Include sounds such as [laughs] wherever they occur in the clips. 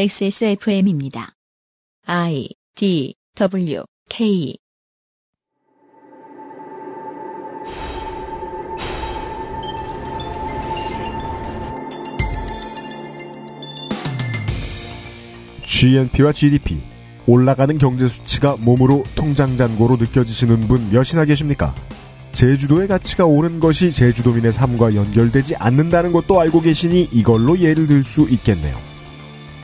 XSFM입니다. I D W K GNP와 GDP 올라가는 경제 수치가 몸으로 통장 잔고로 느껴지시는 분 몇이나 계십니까? 제주도의 가치가 오른 것이 제주도민의 삶과 연결되지 않는다는 것도 알고 계시니 이걸로 예를 들 수 있겠네요.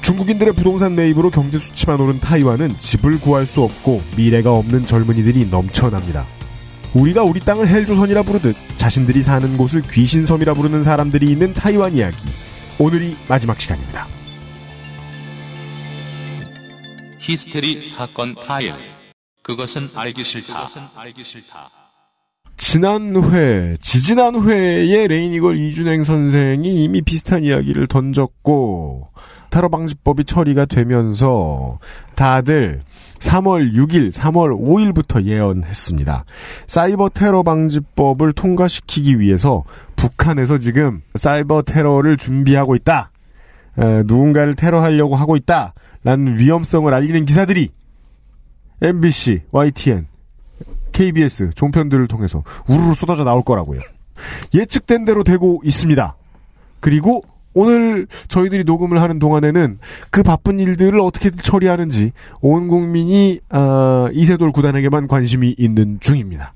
중국인들의 부동산 매입으로 경제 수치만 오른 타이완은 집을 구할 수 없고 미래가 없는 젊은이들이 넘쳐납니다. 우리가 우리 땅을 헬조선이라 부르듯 자신들이 사는 곳을 귀신섬이라 부르는 사람들이 있는 타이완 이야기. 오늘이 마지막 시간입니다. 히스테리 사건 파일. 그것은 알기 싫다. 지난 회, 지지난 회에 레이니걸 이준행 선생이 이미 비슷한 이야기를 던졌고, 테러 방지법이 처리가 되면서 다들 3월 6일, 3월 5일부터 예언했습니다. 사이버 테러 방지법을 통과시키기 위해서 북한에서 지금 사이버 테러를 준비하고 있다. 에, 누군가를 테러하려고 하고 있다. 라는 위험성을 알리는 기사들이 MBC, YTN, KBS 종편들을 통해서 우르르 쏟아져 나올 거라고요. 예측된 대로 되고 있습니다. 그리고 오늘 저희들이 녹음을 하는 동안에는 그 바쁜 일들을 어떻게 처리하는지 온 국민이 어, 이세돌 구단에게만 관심이 있는 중입니다.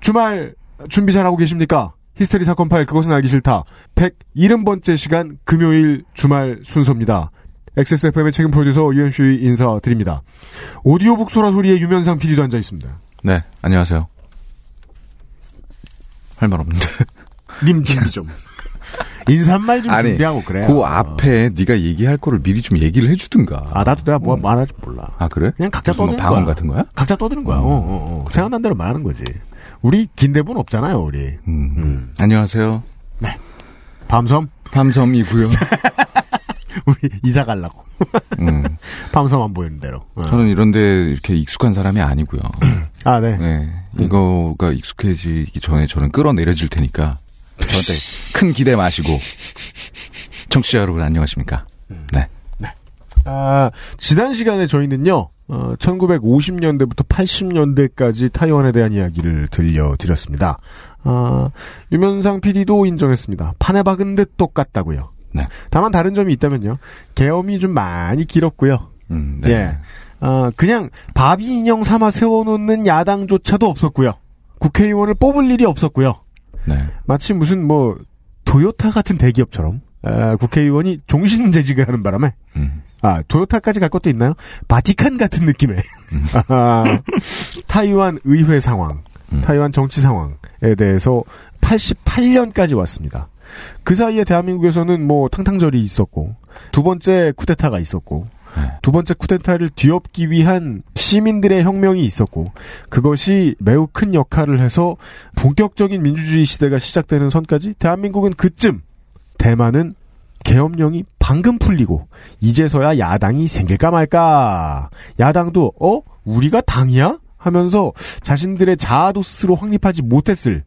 주말 준비 잘하고 계십니까? 히스테리 사건 파일 그것은 알기 싫다. 170번째 시간 금요일 주말 순서입니다. XSFM의 책임 프로듀서 유현수의 인사드립니다. 오디오북 소라소리의 유면상 PD도 앉아 있습니다. 네, 안녕하세요. 할 말 없는데. 님 준비 좀. [laughs] [laughs] 인사말 좀 아니, 준비하고 그래. 그 앞에 네가 얘기할 거를 미리 좀 얘기를 해주든가. 아 나도 내가 뭐 말할지 몰라. 아, 그래? 그냥 각자 뭐 떠드는 방언 거야. 같은 거야? 각자 떠드는 거야. 어, 어, 어. 생각난 대로 말하는 거지. 우리 긴대분 없잖아요, 우리. 음. 안녕하세요. 밤섬 밤섬이고요. [laughs] 우리 이사 가려고. 음, [laughs] 밤섬 안 보이는 대로. 어. 저는 이런데 이렇게 익숙한 사람이 아니고요. [clears throat] 아 네. 네, 이거가 익숙해지기 전에 저는 끌어내려질 테니까 저한테 큰 기대 마시고 청취자 여러분 안녕하십니까? 네. 아, 지난 시간에 저희는요, 어, 1950년대부터 80년대까지 타이완에 대한 이야기를 들려드렸습니다. 아, 유면상 PD도 인정했습니다. 판에 박은 듯 똑같다고요. 네. 다만 다른 점이 있다면요. 계엄이 좀 많이 길었고요. 음, 네. 예. 어, 그냥 바비 인형 삼아 세워놓는 야당조차도 없었고요. 국회의원을 뽑을 일이 없었고요. 네. 마치 무슨 뭐 도요타 같은 대기업처럼 아, 국회의원이 종신재직을 하는 바람에 음. 아 도요타까지 갈 것도 있나요? 바티칸 같은 느낌의 [laughs] 아, 타이완 의회 상황, 음. 타이완 정치 상황에 대해서 88년까지 왔습니다. 그 사이에 대한민국에서는 뭐 탕탕절이 있었고 두 번째 쿠데타가 있었고 네. 두 번째 쿠데타를 뒤엎기 위한 시민들의 혁명이 있었고 그것이 매우 큰 역할을 해서 본격적인 민주주의 시대가 시작되는 선까지 대한민국은 그쯤 대만은 계엄령이 방금 풀리고 이제서야 야당이 생길까 말까. 야당도 어? 우리가 당이야? 하면서 자신들의 자아도 스스로 확립하지 못했을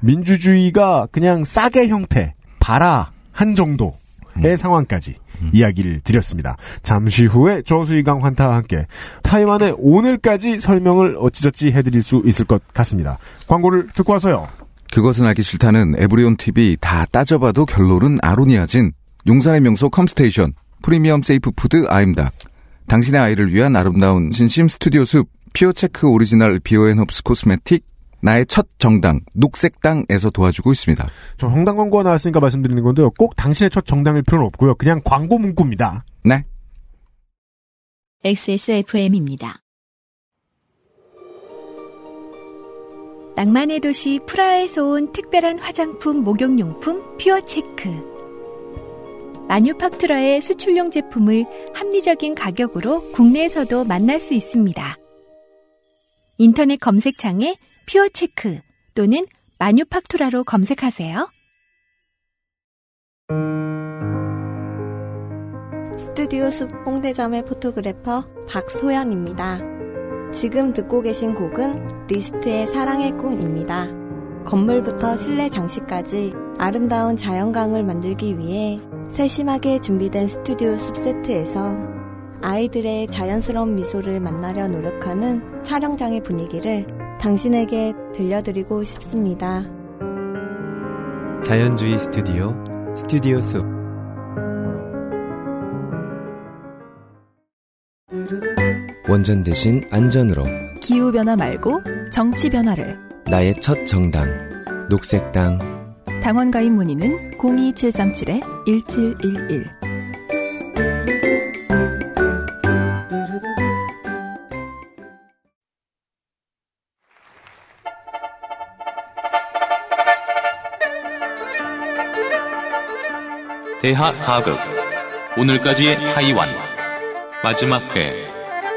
민주주의가 그냥 싸게 형태 봐라 한 정도 의 상황까지 이야기를 드렸습니다. 잠시 후에 저수희강 환타와 함께 타이완의 오늘까지 설명을 어찌저찌 해드릴 수 있을 것 같습니다. 광고를 듣고 와서요. 그것은 알기 싫다는 에브리온 TV 다 따져봐도 결론은 아로니아진 용산의 명소 컴스테이션 프리미엄 safe food 아임닭 당신의 아이를 위한 아름다운 진심 스튜디오 숲 퓨어체크 오리지널 비오앤홉스 cosmetic 나의 첫 정당 녹색당에서 도와주고 있습니다. 저 정당 광고가 나왔으니까 말씀드리는 건데요. 꼭 당신의 첫 정당일 필요는 없고요. 그냥 광고 문구입니다. 네. XSFM입니다. 낭만의 도시 프라하에서 온 특별한 화장품 목욕용품 퓨어 체크. 마뉴팍투라의 수출용 제품을 합리적인 가격으로 국내에서도 만날 수 있습니다. 인터넷 검색창에 퓨어체크 또는 마뉴팍투라로 검색하세요. 스튜디오 숲 홍대점의 포토그래퍼 박소연입니다. 지금 듣고 계신 곡은 리스트의 사랑의 꿈입니다. 건물부터 실내 장식까지 아름다운 자연광을 만들기 위해 세심하게 준비된 스튜디오 숲 세트에서 아이들의 자연스러운 미소를 만나려 노력하는 촬영장의 분위기를 당신에게 들려드리고 싶습니다. 자연주의 스튜디오 스튜디오 숲 원전 대신 안전으로 기후 변화 말고 정치 변화를. 나의 첫 정당 녹색당 당원 가입 문의는 02737-1711. 대하 4극 오늘까지의 타이완 마지막 회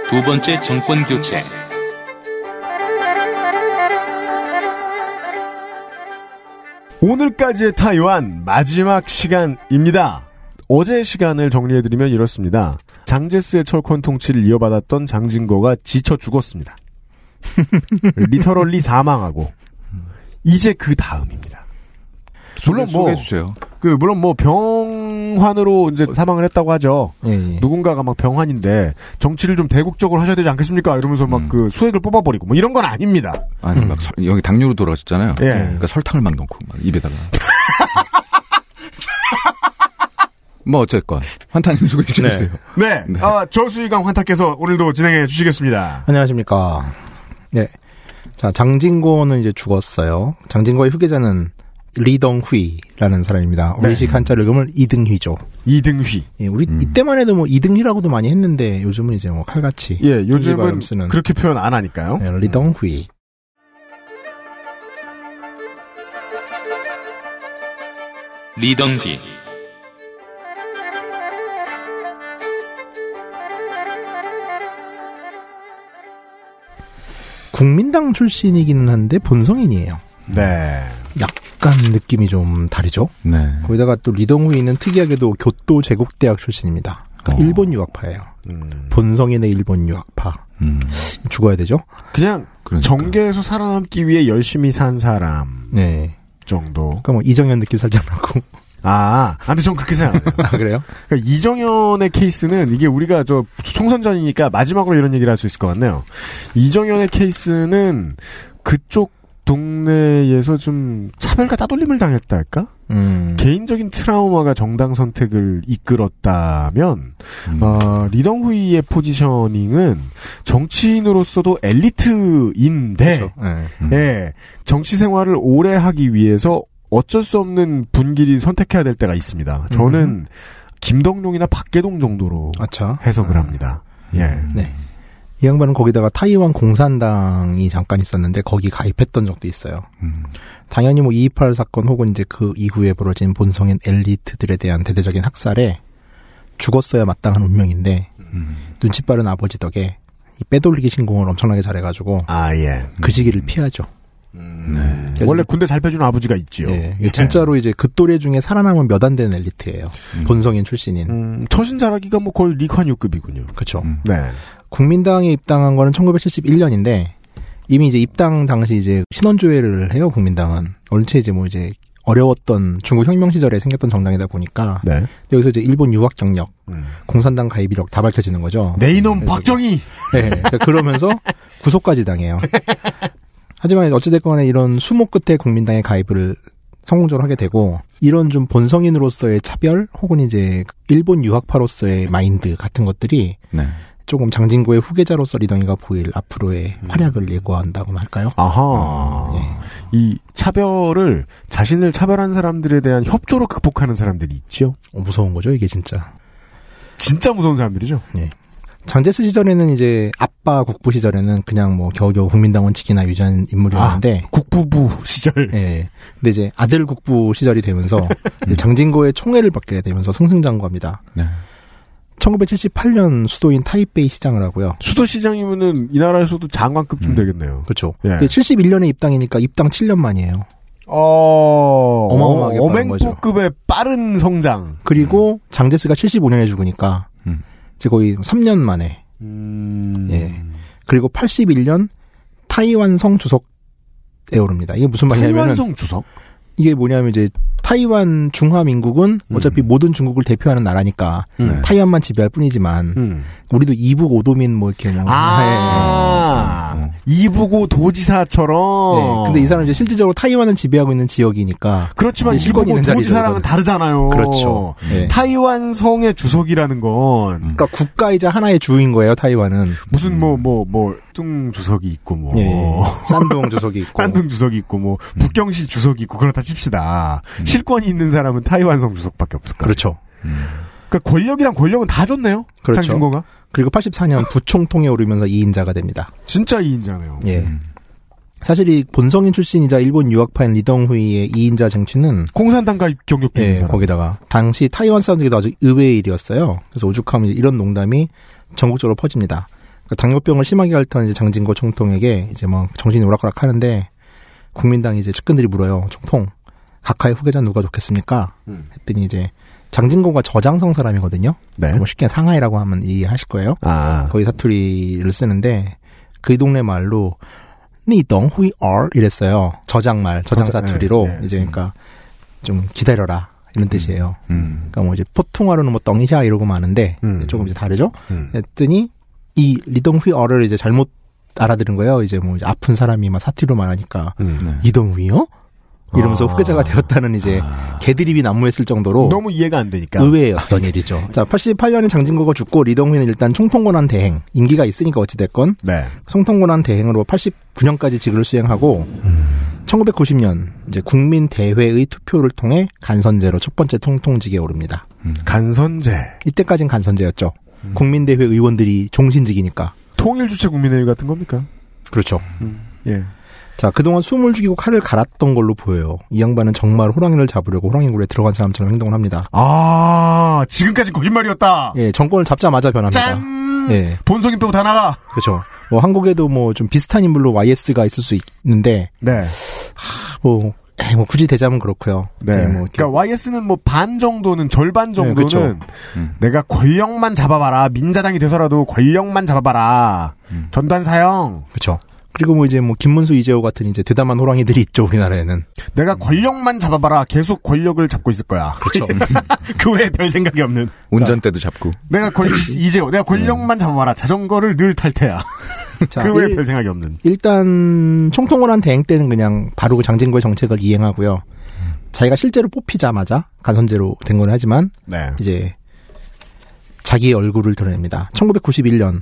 두 번째 정권 교체 오늘까지의 타이완 마지막 시간입니다. 어제 시간을 정리해드리면 이렇습니다. 장제스의 철권 통치를 이어받았던 장진거가 지쳐 죽었습니다. [laughs] 리터럴리 사망하고 이제 그 다음입니다. 물론 뭐 소개해 주세요. 그 물론 뭐 병 환으로 이제 사망을 했다고 하죠. 예, 예. 누군가가 막 병환인데 정치를 좀 대국적으로 하셔야 되지 않겠습니까? 이러면서 막 음. 그 수액을 뽑아버리고 뭐 이런 건 아닙니다. 아니 막 설- 여기 당뇨로 돌아가셨잖아요. 예. 그러니까 설탕을 막 넣고 막 입에다가. [laughs] 뭐 어쨌건 환타님 소개 해 주세요. 네, 네. 아, 저수희강 환타께서 오늘도 진행해 주시겠습니다. 안녕하십니까. 네. 자, 장진고는 이제 죽었어요. 장진고의 후계자는 리덩휘라는 사람입니다. 네. 우리식 한자를 읽으면 이등휘죠. 이등휘. 예, 우리 음. 이때만 해도 뭐 이등휘라고도 많이 했는데 요즘은 이제 뭐 칼같이 예, 요즘은 쓰는. 그렇게 표현 안 하니까요. 예, 리덩휘. 리덩비 국민당 출신이기는 한데 본성인이에요. 네. 약간 느낌이 좀 다르죠. 네. 거기다가 또 리덩휘는 특이하게도 교토 제국대학 출신입니다. 그러니까 어. 일본 유학파예요. 음, 본성인의 일본 유학파. 음. 죽어야 되죠? 그냥 그러니까. 정계에서 살아남기 위해 열심히 산 사람 네. 정도. 그러니까 뭐 이정현 느낌 살짝 나고. 아, 아, 근데 전 그렇게 생각해요. [laughs] 아, 그래요? 그러니까 이정현의 케이스는 이게 우리가 저 총선 전이니까 마지막으로 이런 얘기를 할 수 있을 것 같네요. 이정현의 케이스는 그쪽 동네에서 좀 차별과 따돌림을 당했다 할까? 음. 개인적인 트라우마가 정당 선택을 이끌었다면 음. 어, 리덩후이의 포지셔닝은 정치인으로서도 엘리트인데 그렇죠. 네. 음. 예, 정치 생활을 오래 하기 위해서 어쩔 수 없는 분길이 선택해야 될 때가 있습니다. 저는 김덕룡이나 박계동 정도로 아차. 해석을 합니다. 예. 네. 이 양반은 거기다가 타이완 공산당이 잠깐 있었는데 거기 가입했던 적도 있어요. 음. 당연히 뭐 228 사건 혹은 이제 그 이후에 벌어진 본성인 엘리트들에 대한 대대적인 학살에 죽었어야 마땅한 운명인데 음. 눈치 빠른 아버지 덕에 이 빼돌리기 신공을 엄청나게 잘해가지고 아, 예. 그 시기를 피하죠. 음, 그래서 원래 군대 잘 빼주는 아버지가 있지요. 예, 예. 진짜로 이제 그 또래 중에 살아남은 몇 안 되는 엘리트예요. 음. 본성인 출신인. 음, 처신자라기가 뭐 거의 리관유급이군요. 그렇죠. 음. 네. 국민당에 입당한 거는 1971년인데 이미 이제 입당 당시 이제 신원조회를 해요. 국민당은 원체 이제 뭐 이제 어려웠던 중국 혁명 시절에 생겼던 정당이다 보니까 네. 여기서 이제 일본 유학 경력, 음. 공산당 가입 이력 다 밝혀지는 거죠. 내 이놈 박정희! 네, 그러니까 그러면서 구속까지 당해요. [laughs] 하지만 어찌됐건 이런 수모 끝에 국민당에 가입을 성공적으로 하게 되고 이런 좀 본성인으로서의 차별 혹은 이제 일본 유학파로서의 마인드 같은 것들이 네. 조금 장진구의 후계자로서 리덩이가 보일 앞으로의 음. 활약을 예고한다고나 할까요? 아하. 예. 이 차별을 자신을 차별한 사람들에 대한 협조로 극복하는 사람들이 있지요. 어, 무서운 거죠, 이게 진짜. 진짜 무서운 사람들이죠. 장제스 시절에는 이제 아빠 국부 시절에는 그냥 뭐 겨우겨우 국민당원 직이나 유지한 인물이었는데 국부부 시절. 예. 근데 이제 아들 국부 시절이 되면서 [laughs] 이제 장진고의 총애를 받게 되면서 승승장구합니다. 네. 1978년 수도인 타이베이 시장을 하고요. 수도 시장이면은 이 나라에서도 장관급쯤 음. 되겠네요. 그렇죠. 예. 근데 71년에 입당이니까 입당 7년 만이에요. 어, 어마어마하게 빠른 거죠. 어맹부급의 빠른 성장. 그리고 장제스가 75년에 죽으니까 음. 이제 거의 3년 만에 음. 예. 그리고 81년 타이완성 주석 에 오릅니다. 이게 무슨 말이냐면은 타이완성 주석? 이게 뭐냐면 이제 타이완 중화 민국은 어차피 모든 중국을 대표하는 나라니까 음. 타이완만 지배할 뿐이지만 음. 우리도 이북 오도민 뭐 이렇게 뭐 아, 예, 예. 이부고 도지사처럼. 예. 근데 이 사람은 이제 실질적으로 타이완을 지배하고 있는 지역이니까 그렇지만 이제 실권이 이부고 있는 도지사랑은 자리죠, 다르잖아요. 그렇죠. 예. 타이완 성의 주석이라는 건 그러니까 국가이자 하나의 주인 거예요 타이완은 무슨 뭐 뭐 뭐 뚱 주석이 있고 뭐 예, 예. 싼동 주석이 있고 딴둥 주석이 있고 뭐 북경시 주석이 있고 그렇다 칩시다. 실 권이 있는 사람은 타이완성 주석밖에 없을까? 그렇죠. 그러니까 권력이랑 권력은 다 줬네요. 그렇죠. 장신고가 그리고 84년 부총통에 오르면서 2인자가 됩니다. 진짜 이인자네요. 예. 사실 이 본성인 출신이자 일본 유학파인 리덩후이의 2인자 정치는 공산당 가입 경력 있는 예, 사람. 거기다가 당시 타이완 사람들에게도 아주 의외의 일이었어요. 그래서 오죽하면 이제 이런 농담이 전국적으로 퍼집니다. 그러니까 당뇨병을 심하게 앓던 이제 장진고 총통에게 이제 막 정신이 오락가락 하는데 국민당 이제 측근들이 물어요. 총통 각하의 후계자 누가 좋겠습니까? 음. 했더니 이제 장진고가 저장성 사람이거든요. 네. 뭐 쉽게 상하이라고 하면 이해하실 거예요. 아. 거기 사투리를 쓰는데 그 동네 말로 니덩 후이 얼 이랬어요. 저장말, 저장 사투리로 네, 네. 이제 그러니까 좀 기다려라 이런 뜻이에요. 음. 그러니까 뭐 이제 포통화로는 뭐 덩이샤 이러고 마는데 음. 조금 이제 다르죠. 음. 했더니 이 리덩 후이 얼을 이제 잘못 알아들은 거예요. 이제 뭐 이제 아픈 사람이 막 사투리로 말하니까 음. 네. 이덩 후이요? 이러면서 아. 후계자가 되었다는 이제 아. 개드립이 난무했을 정도로 너무 이해가 안 되니까. 의외였던 일이죠. 자, 88년에 장진고가 죽고 리덩후이는 일단 총통권한 대행, 임기가 있으니까 어찌 됐건 네. 총통권한 대행으로 89년까지 직을 수행하고 1990년 이제 국민 대회의 투표를 통해 간선제로 첫 번째 통통직에 오릅니다. 간선제. 이때까진 간선제였죠. 국민 대회 의원들이 종신직이니까. 통일 주체 국민회의 같은 겁니까? 그렇죠. 예. 자, 그동안 숨을 죽이고 칼을 갈았던 걸로 보여요. 이 양반은 정말 호랑이를 잡으려고 호랑이 굴에 들어간 사람처럼 행동을 합니다. 아, 지금까지 거짓말이었다. 예, 정권을 잡자마자 변합니다. 짠! 예. 본성인 빼고 다 나가. 그렇죠. 뭐 한국에도 뭐 좀 비슷한 인물로 YS가 있을 수 있는데 네. 뭐, 에이, 뭐 굳이 대자면 그렇고요. 네. 네, 뭐 이렇게- 그러니까 YS는 뭐 반 정도는 절반 정도는 네, 그렇죠. 음. 내가 권력만 잡아봐라. 민자당이 돼서라도 권력만 잡아봐라. 음. 전단 사형. 그렇죠. 그리고 뭐 이제 뭐 김문수 이재호 같은 이제 대담한 호랑이들이 있죠 우리나라에는. 내가 권력만 잡아봐라. 계속 권력을 잡고 있을 거야. 그렇죠. [laughs] 그 외에 별 생각이 없는. 운전대도 잡고. 내가 권 [clears throat] 이제요. 내가 권력만 잡아봐라. 자전거를 늘 탈 테야. [laughs] 자, 그 외에 일, 별 생각이 없는. 일단 총통원한 대행 때는 그냥 바로 그 장진구의 정책을 이행하고요. 자기가 실제로 뽑히자마자 간선제로 된 건 하지만 네. 이제 자기의 얼굴을 드러냅니다. 1991년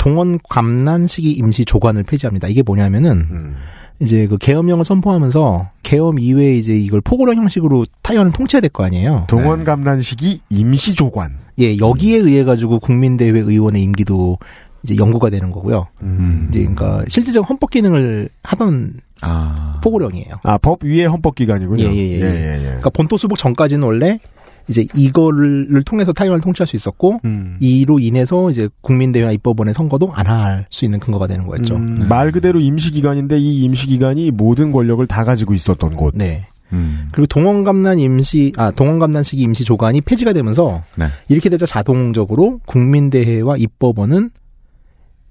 동원 감난 시기 임시 조관을 폐지합니다. 이게 뭐냐면은 음. 이제 그 계엄령을 선포하면서 계엄 이외에 이제 이걸 포고령 형식으로 타이완을 통치해야 될 거 아니에요. 동원 감란식이 임시 조관. 예, 여기에 의해 가지고 국민대회 의원의 임기도 이제 연구가 되는 거고요. 음. 이제 그러니까 실질적 헌법 기능을 하던 아. 포고령이에요. 아, 법 위에 헌법 기관이군요. 예, 예, 예. 예, 예. 그러니까 본토 수복 전까지는 원래 이제 이거를 통해서 타이완을 통치할 수 있었고 음. 이로 인해서 이제 국민대회나 입법원의 선거도 안 할 수 있는 근거가 되는 거였죠. 음, 말 그대로 임시기관인데 이 임시기관이 모든 권력을 다 가지고 있었던 곳. 네. 음. 그리고 동원감난 임시 아 동원감난 시기 임시 조관이 폐지가 되면서 네. 이렇게 되자 자동적으로 국민대회와 입법원은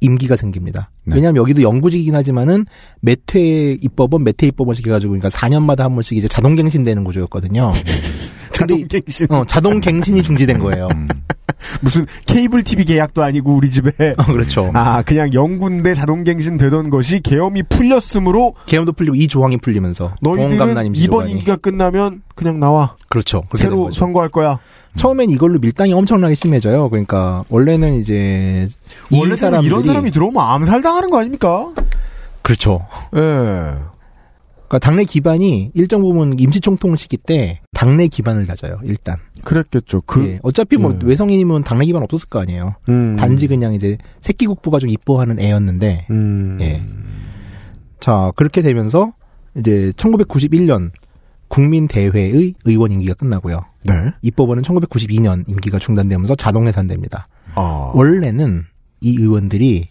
임기가 생깁니다. 네. 왜냐하면 여기도 영구직이긴 하지만은 매퇴 입법원, 매퇴 입법원씩 해가지고 그러니까 4년마다 한 번씩 이제 자동 갱신되는 구조였거든요. [laughs] 자동 갱신. 어, 자동 갱신이 중지된 거예요. 음. [laughs] 무슨 케이블 TV 계약도 아니고 우리 집에. 어, 그렇죠. 아, 그냥 영군데 자동 갱신 되던 것이 계엄이 풀렸으므로 계엄도 풀리고 이 조항이 풀리면서 너희들은 이번 임기가 끝나면 그냥 나와. 그렇죠. 새로. 선거할 거야. 처음엔 이걸로 밀당이 엄청나게 심해져요. 그러니까 원래는 이제 이 원래는 사람들이 이런 사람이 들어오면 암살 당하는 거 아닙니까? 그렇죠. 예. 그러니까 당내 기반이 일정 부분 임시총통 시기 때 당내 기반을 가져요. 일단. 그랬겠죠. 그, 예, 어차피 뭐 네. 외성인이면 당내 기반 없었을 거 아니에요. 음. 단지 그냥 이제 새끼 국부가 좀 이뻐하는 애였는데 음. 예. 자 그렇게 되면서 이제 1991년 국민대회의 의원 임기가 끝나고요. 네. 입법원은 1992년 임기가 중단되면서 자동 해산됩니다. 아. 원래는 이 의원들이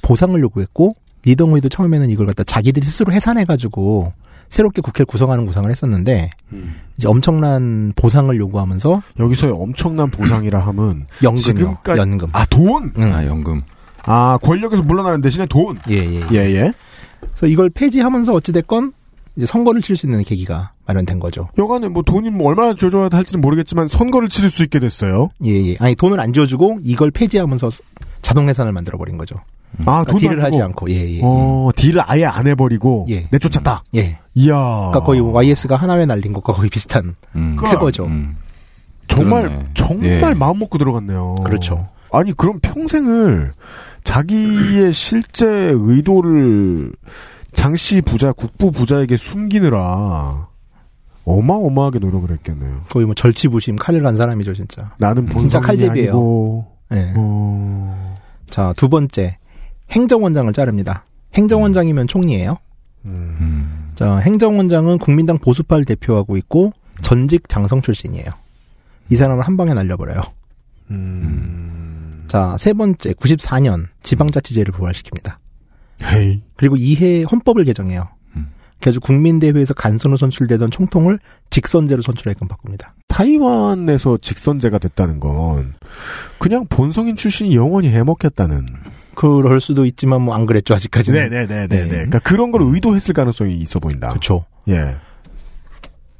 보상을 요구했고 리덩후이도 처음에는 이걸 갖다 자기들이 스스로 해산해가지고 새롭게 국회를 구성하는 구상을 했었는데 음. 이제 엄청난 보상을 요구하면서 여기서의 엄청난 보상이라 함은. [laughs] 지금까지 연금. 아 돈. 응. 아, 연금. 아 권력에서 물러나는 대신에 돈. 예, 예. 예 예. 그래서 이걸 폐지하면서 어찌 됐건 이제 선거를 칠 수 있는 계기가 마련된 거죠. 여간에 뭐 돈이 뭐 얼마나 줘줘야 할지는 모르겠지만 선거를 치를 수 있게 됐어요. 예, 예. 아니 돈을 안 지어주고 이걸 폐지하면서 자동 해산을 만들어 버린 거죠. 아, 그러니까 딜을 안 하지. 않고, 예, 예. 어, 딜을 아예 안 해버리고 예. 내쫓았다. 예. 이야. 그러니까 거의 YS가 하나회 날린 것과 거의 비슷한 음. 태거죠. 음. 정말 그러네. 정말 예. 마음 먹고 들어갔네요. 그렇죠. 아니 그럼 평생을 자기의 [clears throat] 실제 의도를 장씨 부자 국부 부자에게 숨기느라 어마어마하게 노력을 했겠네요. 거의 뭐 절치부심 칼을 간 사람이죠, 진짜. 나는 음. 본성이 진짜. 아니고 예. 어... 자, 두 번째. 행정원장을 자릅니다. 행정원장이면 총리예요. 음. 음. 자, 행정원장은 국민당 보수파를 대표하고 있고 전직 장성 출신이에요. 이 사람을 한 방에 날려버려요. 음. 자, 세 번째, 94년 지방자치제를 부활시킵니다. 헤이. 그리고 이해 헌법을 개정해요. 음. 그래서 국민대회에서 간선으로 선출되던 총통을 직선제로 선출하게끔 바꿉니다. 타이완에서 직선제가 됐다는 건 그냥 본성인 출신이 영원히 해먹겠다는. 그럴 수도 있지만 뭐 안 그랬죠 아직까지는. 네네네네. 네. 그러니까 그런 걸 의도했을 가능성이 있어 보인다. 그렇죠. 예.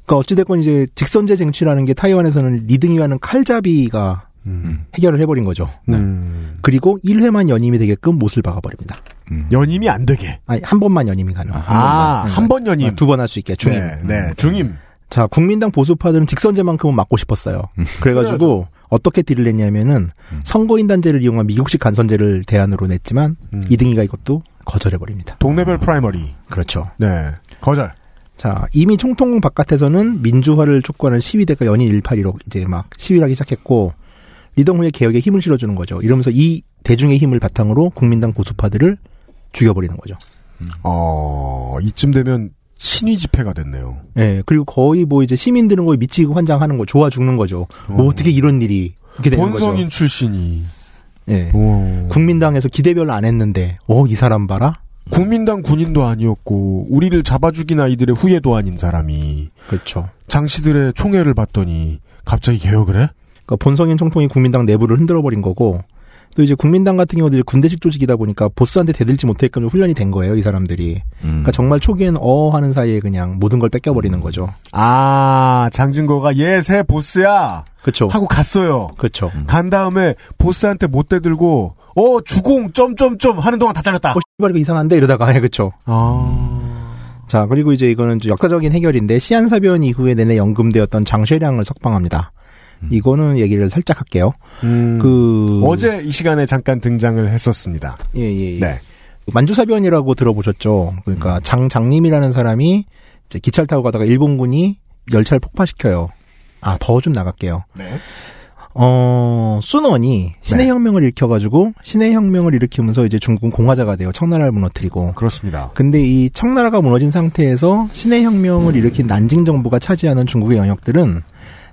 그러니까 어찌됐건 이제 직선제 쟁취라는 게 타이완에서는 리등이와는 칼잡이가 음. 해결을 해버린 거죠. 음. 그리고 1회만 연임이 되게끔 못을 박아버립니다. 음. 연임이 안 되게. 아니 한 번만 연임이 가능. 아, 한번 연임. 두 번 할 수 있게 중임. 네, 네, 중임. 자, 국민당 보수파들은 직선제만큼은 막고 싶었어요. 그래가지고 [laughs] 어떻게 deal을 냈냐면은 음. 선거인단제를 이용한 미국식 간선제를 대안으로 냈지만 음. 리덩후이가 이것도 거절해 버립니다. 동네별 primary. 그렇죠. 네. 거절. 자, 이미 총통궁 바깥에서는 민주화를 촉구하는 시위대가 연인 182로 이제 막 시위를 하기 시작했고 리덩후의 개혁에 힘을 실어주는 거죠. 이러면서 이 대중의 힘을 바탕으로 국민당 보수파들을 죽여버리는 거죠. 어, 이쯤 되면 친위 집회가 됐네요. 예, 그리고 거의 뭐 이제 시민들은 거의 미치고 환장하는 거, 좋아 죽는 거죠. 뭐 어 떻게 이런 일이 이렇게 되는 본성인 거죠. 출신이. 예. 오. 국민당에서 기대별로 안 했는데, 어, 이 사람 봐라? 국민당 군인도 아니었고 우리를 잡아 죽인 아이들의 후예도 아닌 사람이 그렇죠. 장씨들의 총애를 받더니 갑자기 개혁을 해? 그러니까 본성인 총통이 국민당 내부를 흔들어 버린 거고, 또 이제 국민당 같은 경우도 이제 군대식 조직이다 보니까 보스한테 대들지 못했게끔 훈련이 된 거예요, 이 사람들이. 음. 그러니까 정말 초기에는 어 하는 사이에 그냥 모든 걸 뺏겨버리는 거죠. 아, 장진거가 얘 새 보스야 그렇죠. 하고 갔어요. 그렇죠. 간 다음에 보스한테 못 대들고 어 주공 점점점 하는 동안 다 잘렸다. 어, 씨발 이거 이상한데 이러다가 [laughs] 예, 그렇죠. 아, 자, 그리고 이제 이거는 좀 역사적인 해결인데 시한사변 이후에 내내 연금되었던 장쉐량을 석방합니다. 이거는 얘기를 살짝 할게요. 음, 그 어제 이 시간에 잠깐 등장을 했었습니다. 예, 예, 예. 네. 만주사변이라고 들어보셨죠? 그러니까 장장님이라는 사람이 이제 기차를 타고 가다가 일본군이 열차를 폭파시켜요. 아, 더 좀 나갈게요. 네. 어, 순원이 신해혁명을 일으켜가지고 신해혁명을 일으키면서 이제 중국은 공화자가 돼요. 청나라를 무너뜨리고. 그렇습니다. 근데 이 청나라가 무너진 상태에서 신해혁명을 일으킨 난징 정부가 차지하는 중국의 영역들은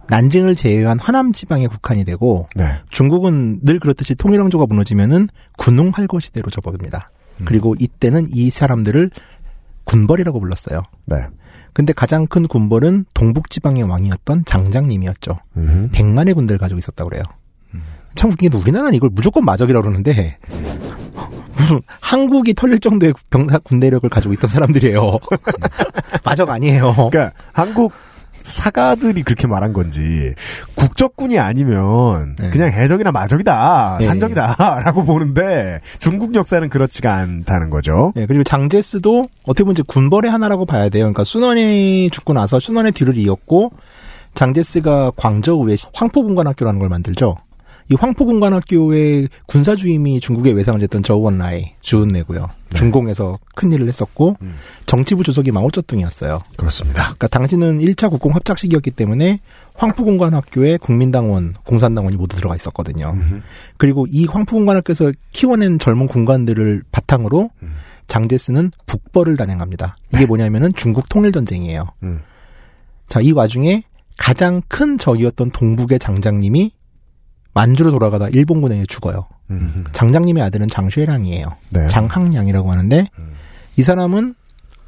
난징을 제외한 화남 지방에 국한이 되고 네. 중국은 늘 그렇듯이 통일왕조가 무너지면은 군웅할거 시대로 접어듭니다. 그리고 이때는 이 사람들을 군벌이라고 불렀어요. 네. 근데 가장 큰 군벌은 동북 지방의 왕이었던 장장님이었죠. 음흠. 100만의 군대를 가지고 있었다고 그래요. 참 웃긴 게 우리나라는 이걸 무조건 마적이라고 그러는데 [laughs] 한국이 털릴 정도의 병사 군대력을 가지고 있던 사람들이에요. [laughs] 마적 아니에요. 그러니까 한국 사가들이 그렇게 말한 건지 국적군이 아니면 네. 그냥 해적이나 마적이다 네. 산적이다라고 [laughs] 보는데 중국 역사는 그렇지가 않다는 거죠. 네, 그리고 장제스도 어떻게 보면 이제 군벌의 하나라고 봐야 돼요. 그러니까 순원이 죽고 나서 순원의 뒤를 이었고 장제스가 광저우에 황포군관학교라는 걸 만들죠. 이 황포군관학교의 군사주임이 중국의 외상을 했던 저우원라이 주은내고요. 중공에서 큰 일을 했었고 음. 정치부 주석이 마오쩌둥이었어요. 그렇습니다. 그러니까 당시는 1차 국공 합작 시기였기 때문에 황푸공관학교에 국민당원, 공산당원이 모두 들어가 있었거든요. 음흠. 그리고 이 황푸공관학교에서 키워낸 젊은 군관들을 바탕으로 음. 장제스는 북벌을 단행합니다. 이게 뭐냐면은 중국 통일 전쟁이에요. 음. 자, 이 와중에 가장 큰 적이었던 동북의 장장님이 만주로 돌아가다 일본군에 의해 죽어요. 음흠. 장장님의 아들은 장쉐랑이에요. 네. 장항량이라고 하는데 음. 이 사람은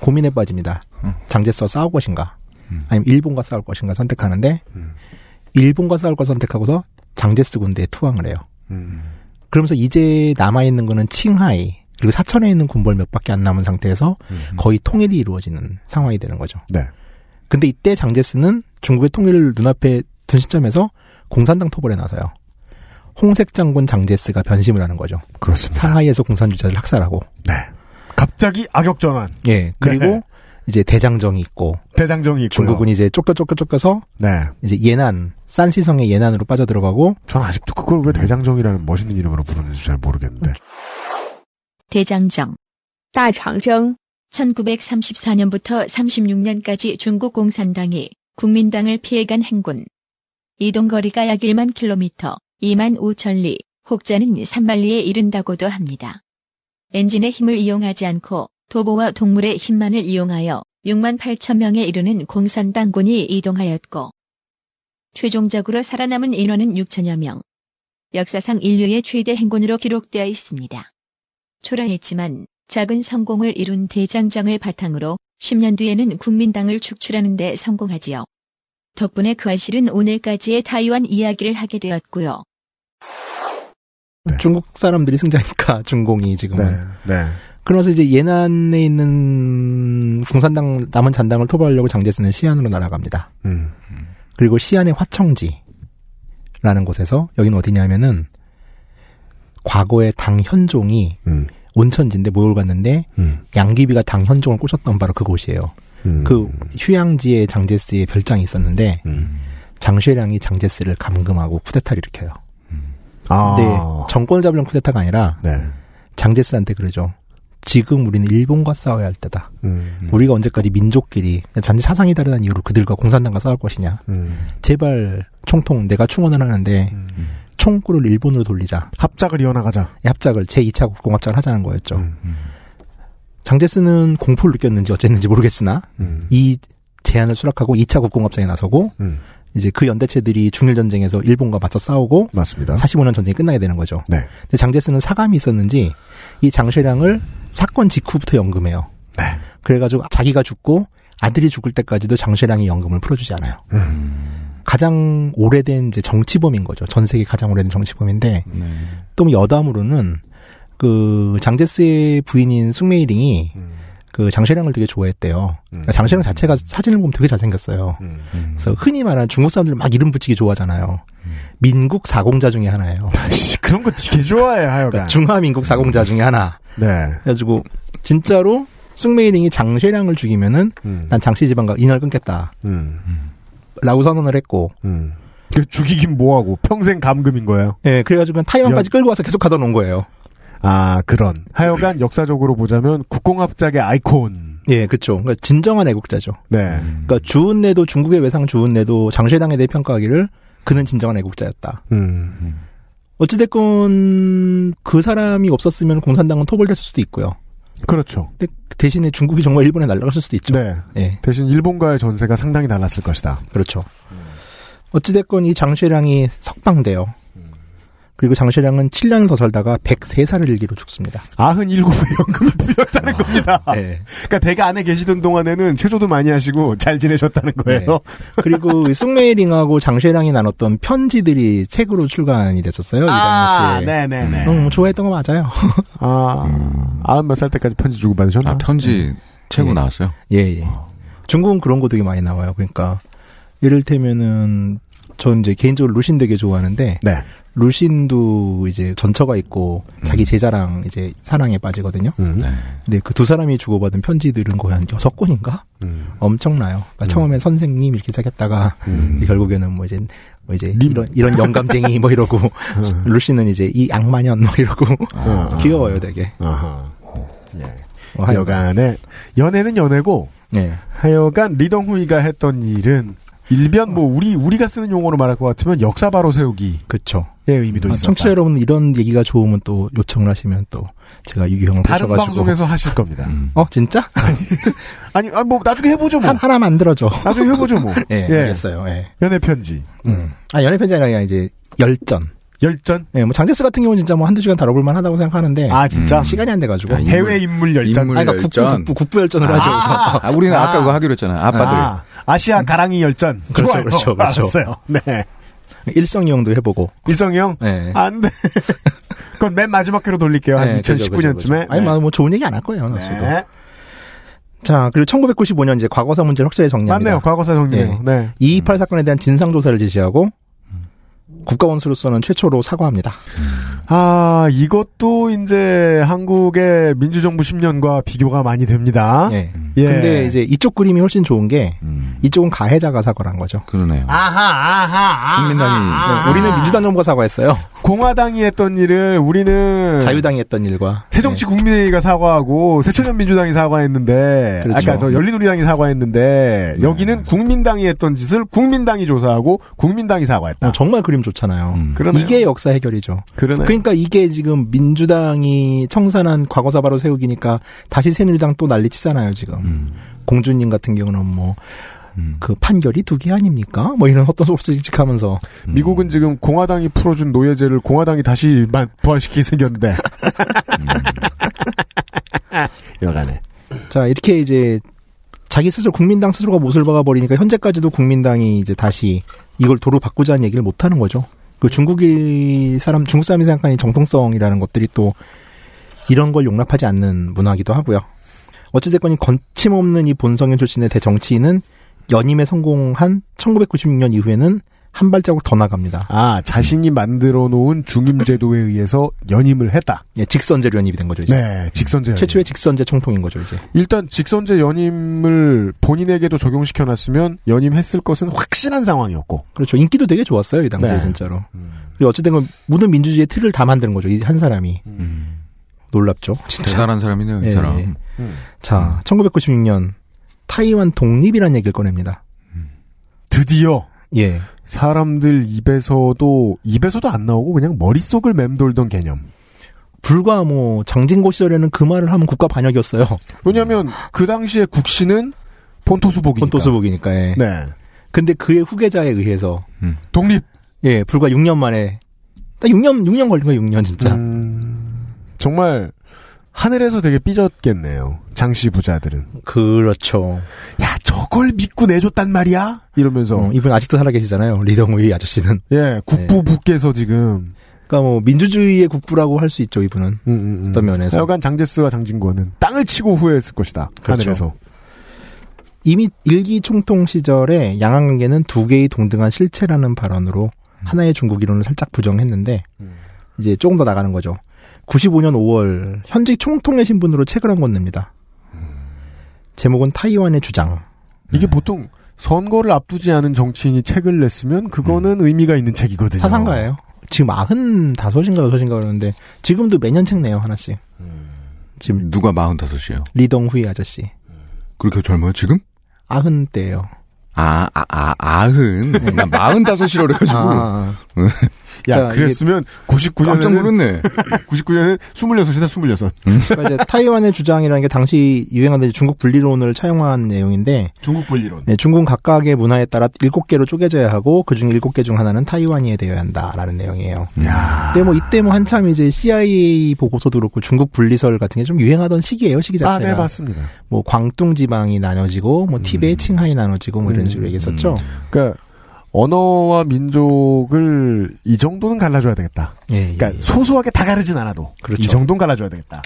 고민에 빠집니다. 장제스와 싸울 것인가, 아니면 일본과 싸울 것인가 선택하는데 음. 일본과 싸울 걸 선택하고서 장제스 군대에 투항을 해요. 음. 그러면서 이제 남아 있는 거는 칭하이, 그리고 사천에 있는 군벌 몇 밖에 안 남은 상태에서 음. 거의 통일이 이루어지는 상황이 되는 거죠. 네. 근데 이때 장제스는 중국의 통일을 눈앞에 둔 시점에서 공산당 토벌에 나서요. 홍색 장군 장제스가 변심을 하는 거죠. 그렇습니다. 상하이에서 공산주의자를 학살하고. 네. 갑자기 악역 전환. 예. 그리고 네. 이제 대장정이 있고. 대장정이 있고. 중국은 이제 쫓겨 쫓겨 쫓겨서. 네. 이제 예난, 산시성의 예난으로 빠져들어가고. 전 아직도 그걸 왜 대장정이라는 멋있는 이름으로 부르는지 잘 모르겠는데. 대장정. 다장정. 1934년부터 36년까지 중국 공산당이 국민당을 피해간 행군. 이동거리가 약 1만 킬로미터. 2만 5천 리, 혹자는 3만 리에 이른다고도 합니다. 엔진의 힘을 이용하지 않고 도보와 동물의 힘만을 이용하여 6만 8천 명에 이르는 공산당군이 이동하였고 최종적으로 살아남은 인원은 6천여 명. 역사상 인류의 최대 행군으로 기록되어 있습니다. 초라했지만 작은 성공을 이룬 대장정을 바탕으로 10년 뒤에는 국민당을 축출하는 데 성공하지요. 덕분에 그 알실은 오늘까지의 타이완 이야기를 하게 되었고요. 네. 중국 사람들이 승자니까 [laughs] 중공이 지금은. 네. 네. 그러면서 이제 예난에 있는 공산당 남은 잔당을 토벌하려고 장제스는 시안으로 날아갑니다. 음. 그리고 시안의 화청지라는 곳에서 여기는 어디냐면은 과거에 당 현종이 음. 온천지인데 모욕을 받는데 음. 양귀비가 당 현종을 꼬셨던 바로 그곳이에요. 음. 그 휴양지에 장제스의 별장이 있었는데 음. 장쉐량이 장제스를 감금하고 쿠데타를 일으켜요. 아. 근데 정권을 잡으려는 쿠데타가 아니라 네. 장제스한테 그러죠. 지금 우리는 일본과 싸워야 할 때다. 음. 우리가 언제까지 민족끼리 잔디 사상이 다르다는 이유로 그들과 공산당과 싸울 것이냐. 음. 제발 총통 내가 충원을 하는데 총구를 일본으로 돌리자. 합작을 이어나가자. 이 합작을 제2차 국공합작을 하자는 거였죠. 음. 장제스는 공포를 느꼈는지 어쨌는지 모르겠으나 음. 이 제안을 수락하고 2차 국공합작에 나서고 음. 이제 그 연대체들이 중일 전쟁에서 일본과 맞서 싸우고 맞습니다. 45년 전쟁이 끝나게 되는 거죠. 네. 근데 장제스는 사감이 있었는지 이 장쉐량을 사건 직후부터 연금해요. 네. 그래가지고 자기가 죽고 아들이 죽을 때까지도 장쉐량이 연금을 풀어주지 않아요. 가장 오래된 이제 정치범인 거죠. 전 세계 가장 오래된 정치범인데 네. 또 여담으로는 그 장제스의 부인인 숭메이링이 음. 그 장쉐량을 되게 좋아했대요. 그러니까 장쉐량 자체가 사진을 보면 되게 잘생겼어요. 음. 그래서 흔히 말하는 중국 사람들 막 이름 붙이기 좋아하잖아요. 민국 사공자 중에 하나예요. [laughs] 씨, 그런 거 되게 좋아해, 하여간. 그러니까 중화민국 사공자 중에 하나. 네. 그래가지고 진짜로 숭메이링이 장쉐량을 죽이면은 음. 난 장씨 집안과 인연을 끊겠다. 음. 라고 선언을 했고, 음. 그 죽이긴 뭐하고 평생 감금인 거예요. 예, 그래가지고 그냥 타이완까지 끌고 와서 계속 가다 놓은 거예요. 아 그런. 하여간 역사적으로 보자면 국공합작의 아이콘. 예, 그쵸. 그러니까 진정한 애국자죠. 네. 그러니까 주은내도 중국의 외상 주은내도 장쉐당에 대해 평가하기를 그는 진정한 애국자였다. 음. 어찌됐건 그 사람이 없었으면 공산당은 토벌됐을 수도 있고요. 그렇죠. 대신에 중국이 정말 일본에 날아갔을 수도 있죠. 네. 예, 대신 일본과의 전세가 상당히 달랐을 것이다. 그렇죠. 어찌됐건 이 장쉐량이 석방돼요. 그리고 장쉐량은 7년을 더 살다가 103살을 일기로 죽습니다. 97의 연금을 부렸다는 겁니다. 예. 그러니까 대가 안에 계시던 동안에는 체조도 많이 하시고 잘 지내셨다는 거예요. 네. 그리고 이 숭메이링하고 장쉐량이 나눴던 편지들이 책으로 출간이 됐었어요. 이 당시에. 네네네. 음, 좋아했던 거 맞아요. 아, 아흔 몇살 때까지 편지 주고 받으셨나? 아, 편지 최고 예. 나왔어요. 예, 예. 중국은 그런 거 되게 많이 나와요. 그러니까 이를테면은 전 이제 개인적으로 루신 되게 좋아하는데 네. 루신도 이제 전처가 있고 자기 제자랑 이제 사랑에 빠지거든요. 음. 네. 근데 그 두 사람이 주고받은 편지들은 거의 한 여섯 권인가? 음. 엄청나요. 그러니까 처음에 선생님 이렇게 시작했다가 음. 결국에는 뭐 이제 뭐 이제 님. 이런 이런 영감쟁이 뭐 이러고 [laughs] 루시는 이제 이 악마년 뭐 이러고 아. [laughs] 귀여워요 되게. 아하. 예. 어. 여간에 연애는 연애고 네. 하여간 리덩후이가 했던 일은 일변 뭐 우리 우리가 쓰는 용어로 말할 것 같으면 역사 바로 세우기의 그렇죠. 의미도 아, 있었다. 청취자 여러분 이런 얘기가 좋으면 또 요청을 하시면 또 제가 유형을 다른 보셔가지고 방송에서 하실 겁니다. 음. 어 진짜 [laughs] 아니, 아, 뭐 나중에 해보죠 뭐. 한 하나 만들어줘. 나중에 해보죠 뭐. [laughs] 예, 알겠어요. 예. 연애 편지, 음. 아 연애 편지 아니라 이제 열전. 열전. 예, 뭐 장제스 같은 경우는 진짜 뭐 한두 시간 다뤄볼 만하다고 생각하는데 아 진짜 음. 시간이 안 돼가지고. 아, 해외 인물 열전. 인물 아니, 그러니까 국부, 열전. 국부, 국부 열전을 하죠. 그래서. 아, 우리는 아. 아. 까 그거 하기로 했잖아요. 아빠들. 아, 아시아 가랑이 열전. 그렇죠, 좋아요. 그렇죠, 그렇죠. 알았어요. 네. [laughs] 일성이형도 해보고. 일성이 형. 예. 안 돼. [laughs] 그건 맨 마지막 회로 돌릴게요. 한 네, 그죠, 그죠, 2019년쯤에. 그죠. 아니, 뭐, 뭐 좋은 얘기 안 할 거예요. 네. 자, 그리고 1995년 이제 과거사 문제를 확실히 정리합니다. 맞네요. 과거사 정리네요. 네. 228 사건에 대한 진상조사를 지시하고 국가원수로서는 최초로 사과합니다. 아, 이것도 이제 한국의 민주정부 10년과 비교가 많이 됩니다. 예. 예. 근데 이제 이쪽 그림이 훨씬 좋은 게 이쪽은 가해자가 사과를 한 거죠. 그러네요. 아하, 아하, 아하. 국민당이 네, 우리는 민주당 정부가 사과했어요. 공화당이 했던 일을 우리는 자유당이 했던 일과 새정치국민회의가 사과하고 새천년 민주당이 사과했는데 그렇죠. 아까 저 열린우리당이 사과했는데 여기는 국민당이 했던 짓을 국민당이 조사하고 국민당이 사과했다. 어, 정말 그림 좋잖아요. 음. 그러네요. 이게 역사 해결이죠. 그러네. 그러니까 이게 지금 민주당이 청산한 과거사 바로 세우기니까 다시 새누리당 또 난리 치잖아요 지금. 음. 공주님 같은 경우는 뭐그 음. 판결이 두 개 아닙니까? 뭐 이런 헛돈 소식직 하면서 미국은 지금 공화당이 풀어준 노예제를 공화당이 다시 만- 부활시키게 생겼는데. [laughs] 여간에. 자 이렇게 이제 자기 스스로 국민당 스스로가 못을 박아 버리니까 현재까지도 국민당이 이제 다시 이걸 도로 바꾸자는 얘기를 못 하는 거죠. 그 중국이 사람 중국 사람이 생각하는 정통성이라는 것들이 또 이런 걸 용납하지 않는 문화기도 하고요. 어찌됐건 이 거침없는 이 본성현 출신의 대정치인은 연임에 성공한 1996년 이후에는 한 발자국 더 나갑니다. 아, 자신이 만들어 놓은 중임 제도에 의해서 연임을 했다. 예, 직선제 연임이 된 거죠. 이제. 네, 직선제. 연임. 최초의 직선제 총통인 거죠, 이제. 일단 직선제 연임을 본인에게도 적용시켜 놨으면 연임했을 것은 확실한 상황이었고. 그렇죠. 인기도 되게 좋았어요, 이 당시에 네. 진짜로. 그리고 어쨌든 그 모든 민주주의의 틀을 다 만드는 거죠. 이 한 사람이. 음. 놀랍죠. 진짜. 대단한 사람이네요, 이 예, 사람. 예. 자, 1996년 타이완 독립이라는 얘기를 꺼냅니다. 드디어 예. 사람들 입에서도 입에서도 안 나오고 그냥 머릿속을 맴돌던 개념. 불과 뭐 장진고 시절에는 그 말을 하면 국가 반역이었어요. 왜냐하면 그 당시에 국시는 본토수복이니까. 본토수복이니까. 예. 네. 근데 그의 후계자에 의해서 독립. 예, 불과 6년 만에 딱 6년 6년 걸린 거예요, 6년 진짜. 음, 정말 하늘에서 되게 삐졌겠네요. 장씨 부자들은. 그렇죠. 야 저걸 믿고 내줬단 말이야? 이러면서 어, 이분 아직도 살아계시잖아요. 리덩우이 아저씨는. 예 국부부께서 지금 그러니까 뭐 민주주의의 국부라고 할 수 있죠, 이분은. 음, 음, 음. 어떤 면에서. 하여간 장제스와 장진권은 땅을 치고 후회했을 것이다. 그렇죠. 하늘에서. 이미 일기 총통 시절에 양안관계는 두 개의 동등한 실체라는 발언으로 하나의 중국 이론을 살짝 부정했는데 이제 조금 더 나가는 거죠. 95년 5월 현직 총통의 신분으로 책을 한권 냅니다. 제목은 타이완의 주장. 이게 보통 선거를 앞두지 않은 정치인이 책을 냈으면 그거는 의미가 있는 책이거든요. 사상가예요. 지금 95인가 6인가 그러는데 지금도 매년 책 내요 하나씩. 지금 누가 45이에요? 리덩후이 아저씨. 그렇게 젊어요, 지금? 아흔 대예요. 아, 아, 아, 아흔. 나 마흔다섯이라 그래가지고. 아, 야, 자, 그랬으면 99년에는 깜짝 놀랐네. 99년에 26이다 26. 그러니까 이제 타이완의 주장이라는 게 당시 유행하던 중국 분리론을 차용한 내용인데 중국 분리론. 네, 중국 각각의 문화에 따라 일곱 개로 쪼개져야 하고 그중 일곱 개중 하나는 타이완이 되어야 한다라는 내용이에요. 야. 근데 뭐 이때 뭐 한참 이제 CIA 보고서도 그렇고 중국 분리설 같은 게 좀 유행하던 시기예요, 시기 아, 자체가. 네, 맞습니다. 뭐 광둥 지방이 나눠지고 뭐 티베트, 칭하이 나눠지고 뭐 이런 식으로 얘기했었죠. 그러니까 언어와 민족을 이 정도는 갈라줘야 되겠다. 예, 예, 그러니까 예. 소소하게 다 가르진 않아도 그렇죠. 이 정도는 갈라줘야 되겠다.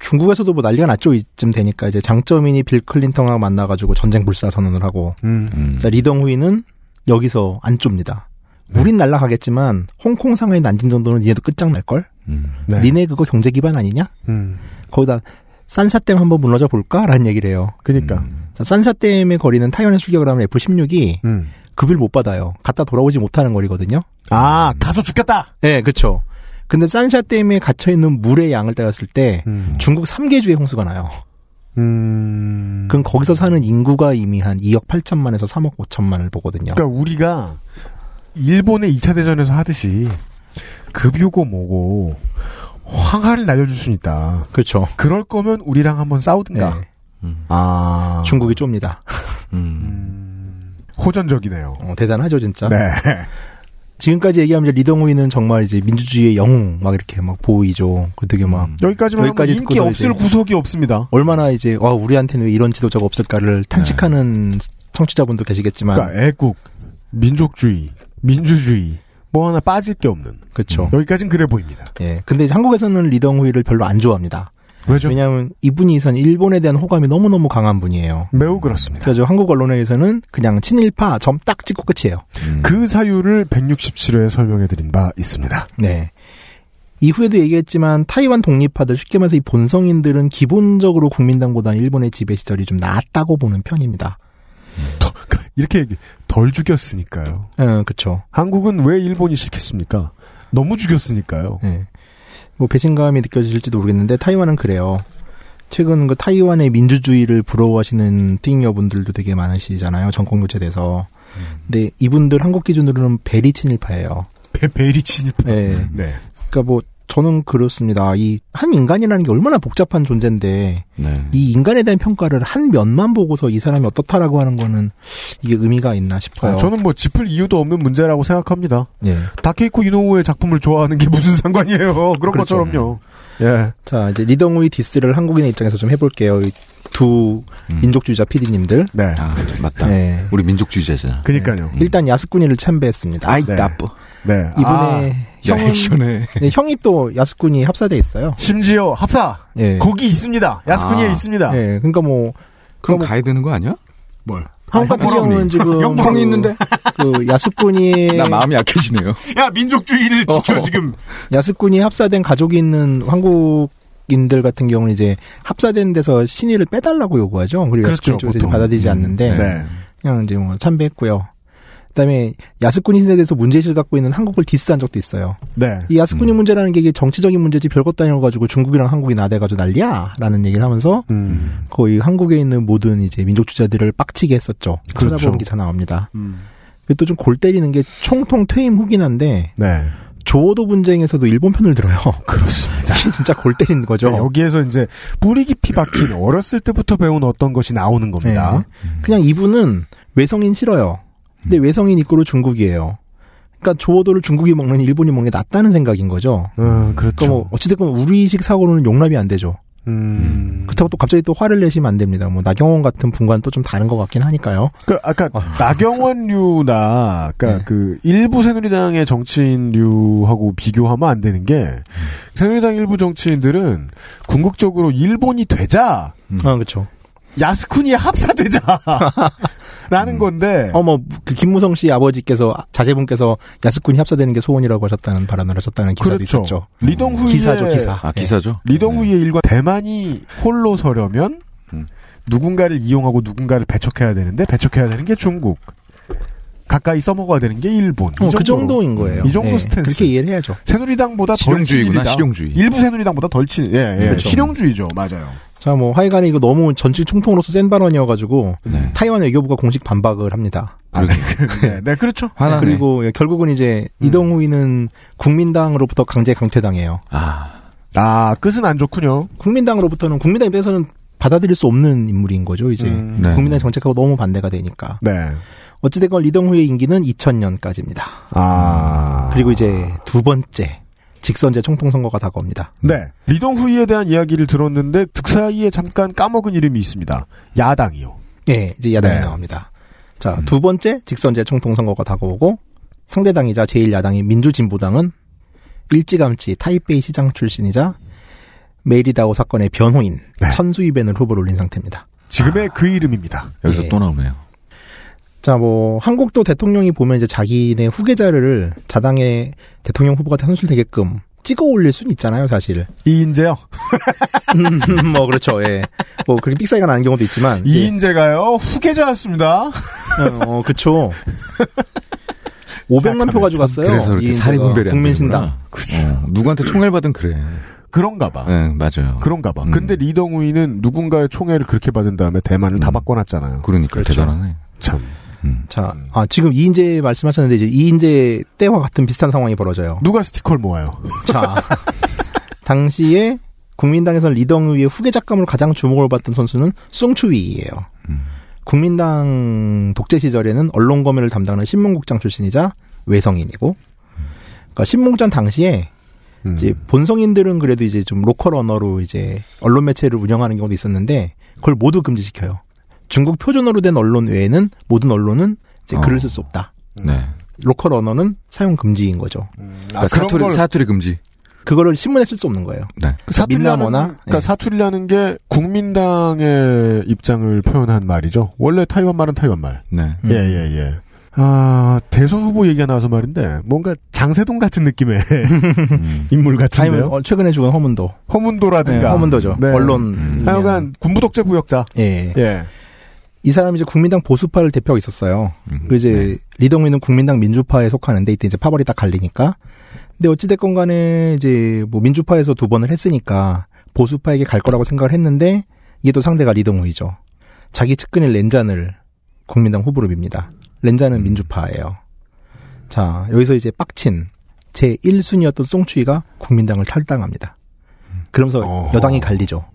중국에서도 뭐 난리가 났죠, 이쯤 되니까 이제 장쩌민이 빌 클린턴하고 만나가지고 전쟁 불사 선언을 하고 음. 음. 자, 리덩후이는 여기서 안 좁니다. 우린 날라가겠지만 홍콩, 상하이, 난징 정도는 니네도 끝장날 걸. 음. 네. 니네 그거 경제 기반 아니냐? 음. 거기다 산샤댐 한번 무너져 볼까라는 얘기를 해요. 그니까. 자, 산샤댐의 거리는 타이완에 출격을 하면 F-16이 음. 급을 못 받아요. 갔다 돌아오지 못하는 거리거든요. 아, 가서 죽겠다! 네, 그렇죠. 근데 산샤댐에 갇혀 있는 물의 양을 따졌을 때 음. 중국 3개주의 홍수가 나요. 음. 그럼 거기서 사는 인구가 이미 한 2억 8천만에서 3억 5천만을 보거든요. 그러니까 우리가 일본의 2차 대전에서 하듯이 급유고 뭐고 황하를 날려줄 수 있다. 그렇죠. 그럴 거면 우리랑 한번 싸우든가. 네. 음. 아. 중국이 좁니다. 음. 호전적이네요. 어, 대단하죠, 진짜. 네. 지금까지 얘기하면 이제 리덩우이는 정말 이제 민주주의의 영웅 막 이렇게 막 보이죠. 그 되게 막 음. 여기까지만 여기까지 인기 없을 구석이 없습니다. 얼마나 이제 와 우리한테는 왜 이런 지도자가 없을까를 탄식하는 청취자분도 계시겠지만 그러니까 애국, 민족주의, 민주주의 뭐 하나 빠질 게 없는. 그렇죠. 여기까지는 그래 보입니다. 예. 근데 이제 한국에서는 리덩후이를 별로 안 좋아합니다. 왜죠? 왜냐하면 이분이 선 일본에 대한 호감이 너무너무 강한 분이에요. 매우 그렇습니다. 그래서 한국 언론에서는 그냥 친일파 점 딱 찍고 끝이에요. 음. 그 사유를 167회에 설명해드린 바 있습니다. 네. 이후에도 얘기했지만 타이완 독립파들 쉽게 말해서 이 본성인들은 기본적으로 국민당보다는 일본의 지배 시절이 좀 나았다고 보는 편입니다. 더, 이렇게 얘기, 덜 죽였으니까요. 어, 그쵸. 한국은 왜 일본이 싫겠습니까? 너무 죽였으니까요. 예. 뭐 배신감이 느껴질지도 모르겠는데 타이완은 그래요. 최근 그 타이완의 민주주의를 부러워하시는 띵여분들도 되게 많으시잖아요. 정권 교체돼서. 근데 이분들 한국 기준으로는 베리 친일파예요. 베, 베리 친일파. 예. 네. 그러니까 뭐 저는 그렇습니다. 이 한 인간이라는 게 얼마나 복잡한 존재인데 네. 이 인간에 대한 평가를 한 면만 보고서 이 사람이 어떻다라고 하는 거는 이게 의미가 있나 싶어요. 아, 저는 뭐 짚을 이유도 없는 문제라고 생각합니다. 예. 다케이코 이노우의 작품을 좋아하는 게 무슨 상관이에요. [laughs] 그런 그렇죠. 것처럼요. 예. 자 이제 리덩우이 디스를 한국인의 입장에서 좀 해볼게요. 이두 음. 민족주의자 PD님들. 네. 아, 맞다. 네. 우리 민족주의자잖아. 그니까요. 일단 야스쿠니를 참배했습니다. 아이, 네. 나빠. 네. 이분의 아, 야, 액션에. 네, 형이 또 야스쿠니 합사돼 있어요. 심지어 합사. 예. 거기 있습니다. 야스쿠니에 아. 있습니다. 예. 그러니까 뭐 그럼 뭐- 가야 되는 거 아니야? 뭘? 한국 같은 형보람이. 경우는 지금 [laughs] 그- 있는데? 그 야스쿠니 [laughs] 나 마음이 약해지네요. 야, 민족주의를 지켜, 어. 지금. 야스쿠니 합사된 가족이 있는 한국 인들 같은 경우는 이제 합사된 데서 신의를 빼달라고 요구하죠. 그리고 그렇죠, 야스쿠니 쪽에서. 받아들이지 음, 않는데 네. 그냥 이제 뭐 참배했고요. 그다음에 야스쿠니 신세에 대해서 문제의식을 갖고 있는 한국을 디스한 적도 있어요. 네. 이 야스쿠니 음. 문제라는 게 이게 정치적인 문제지 별것도 아니어가지고 중국이랑 한국이 나대가지고 난리야라는 얘기를 하면서 음. 거의 한국에 있는 모든 이제 민족 주자들을 빡치게 했었죠. 그렇죠. 찾아보는 기사 나옵니다. 음. 그리고 또좀 골 때리는 게 총통 퇴임 후긴 한데 네. 조오도 분쟁에서도 일본 편을 들어요. [laughs] 그렇습니다. 진짜 골 때리는 거죠. 네, 여기에서 이제 뿌리 깊이 박힌 어렸을 때부터 배운 어떤 것이 나오는 겁니다. 네. 그냥 이분은 외성인 싫어요. 근데 외성인 이꼬로 중국이에요. 그러니까 조오도를 중국이 먹는 일본이 먹는 게 낫다는 생각인 거죠. 음, 그렇죠. 그러니까 뭐 어찌됐건 우리식 사고로는 용납이 안 되죠. 음. 그렇다고 또 갑자기 또 화를 내시면 안 됩니다. 뭐 나경원 같은 분과는 또 좀 다른 것 같긴 하니까요. 그 아까 나경원류나 그러니까 네. 그 일부 새누리당의 정치인류하고 비교하면 안 되는 게 새누리당 일부 정치인들은 궁극적으로 일본이 되자 아 그렇죠. 야스쿠니에 합사되자 [laughs] 라는 건데 어뭐 그 김무성 씨 아버지께서 자제분께서 야스쿠니 합사되는 게 소원이라고 하셨다는 발언을 하셨다는 기사도 그렇죠. 있었죠. 리덩후이의 기사죠 기사. 아, 예. 기사죠? 리덩후이의 일과 대만이 홀로 서려면 음. 누군가를 이용하고 누군가를 배척해야 되는데 배척해야 되는 게 중국 가까이 써먹어야 되는 게 일본 이 어, 그. 정도인 거예요. 이 정도 예, 스탠스. 그렇게 이해를 해야죠. 새누리당보다 덜 실용주의구나. 실용주의. 일부 새누리당보다 덜 친, 예, 예. 그렇죠. 실용주의죠. 맞아요. 자, 뭐 하여간에 이거 너무 전직 총통으로서 센 발언이어가지고 네. 타이완 외교부가 공식 반박을 합니다. 아, 네. 네, 네, 그렇죠. 화나네. 그리고 결국은 이제 음. 이동후이는 국민당으로부터 강제 강퇴당해요. 아, 아, 끝은 안 좋군요. 국민당으로부터는 국민당 입장에서는 받아들일 수 없는 인물인 거죠. 이제 음, 네. 국민당 정책하고 너무 반대가 되니까. 네. 어찌됐건 리덩후의 임기는 2000년까지입니다. 아. 그리고 이제 두 번째 직선제 총통 선거가 다가옵니다. 네. 리동후이에 대한 이야기를 들었는데, 그 사이에 잠깐 까먹은 이름이 있습니다. 야당이요. 예, 이제 야당이 네. 나옵니다. 자, 두 번째 직선제 총통 선거가 다가오고 상대당이자 제1야당인 민주진보당은 일찌감치 타이베이 시장 출신이자 메이리다오 사건의 변호인 네. 천수이벤을 후보로 올린 상태입니다. 지금의 그 이름입니다. 여기서 예. 또 나오네요. 자, 뭐 한국도 대통령이 보면 이제 자기네 후계자를 자당의 대통령 후보가 선출되게끔 찍어 올릴 수는 있잖아요, 사실. 이인재요. 뭐 그렇죠, 예. 뭐 그렇게 삑사리가 나는 경우도 있지만. 예. 이인재가요, 후계자였습니다. 어, 어, 그쵸. 500만 표 가져갔어요. 그래서 그렇게 이인재가. 사리 분별이 안 국민신당. 어, 누구한테 총애를 받은 그래. 그런가 봐. 네, 맞아요. 그런가 봐. 음. 근데 리덩우이는 누군가의 총애를 그렇게 받은 다음에 대만을 다 음. 바꿔놨잖아요. 그러니까 그렇죠. 대단하네. 참. 음. 자, 아, 지금 이인재 말씀하셨는데 이제 이인재 때와 같은 비슷한 상황이 벌어져요. 누가 스티커를 모아요? 자, [laughs] 당시에 국민당에서는 리덩의의 후계 작감으로 가장 주목을 받던 선수는 숭추위예요. 음. 국민당 독재 시절에는 언론 검열을 담당하는 신문국장 출신이자 외성인이고, 그러니까 신문국장 당시에 음. 이제 본성인들은 그래도 이제 좀 local 언어로 이제 언론 매체를 운영하는 경우도 있었는데 그걸 모두 금지시켜요. 중국 표준어로 된 언론 외에는 모든 언론은 이제 글을 어. 쓸수 없다. 네. local 언어는 사용 금지인 거죠. 그러니까 아, 그런 사투리, 걸 사투리 금지. 그거를 신문에 쓸 수 없는 거예요. 네. 그 사투리라는 그러니까 예. 사투리라는 게 국민당의 입장을 표현한 말이죠. 원래 타이완 말은 타이완 말. 네. 음. 예, 예, 예. 아, 대선 후보 얘기가 나와서 말인데, 뭔가 장세동 같은 느낌의 [laughs] 음. 인물 같은데요? 아니면 어, 최근에 죽은 허문도. 허문도라든가. 네, 허문도죠. 네. 언론. 음. 하여간 군부독재 부역자. 예. 예. 이 사람이 이제 국민당 보수파를 대표하고 있었어요. 음. 그 이제 네. 리동위는 국민당 민주파에 속하는데 이때 이제 파벌이 딱 갈리니까. 근데 어찌됐건 간에 이제 뭐 민주파에서 두 번을 했으니까 보수파에게 갈 거라고 생각을 했는데 이게 또 상대가 리동우이죠. 자기 측근인 렌잔을 국민당 후보로 밉니다. 렌잔은 음. 민주파예요. 자, 여기서 이제 빡친 제 1순위였던 송추이가 국민당을 탈당합니다. 그러면서 어허. 여당이 갈리죠.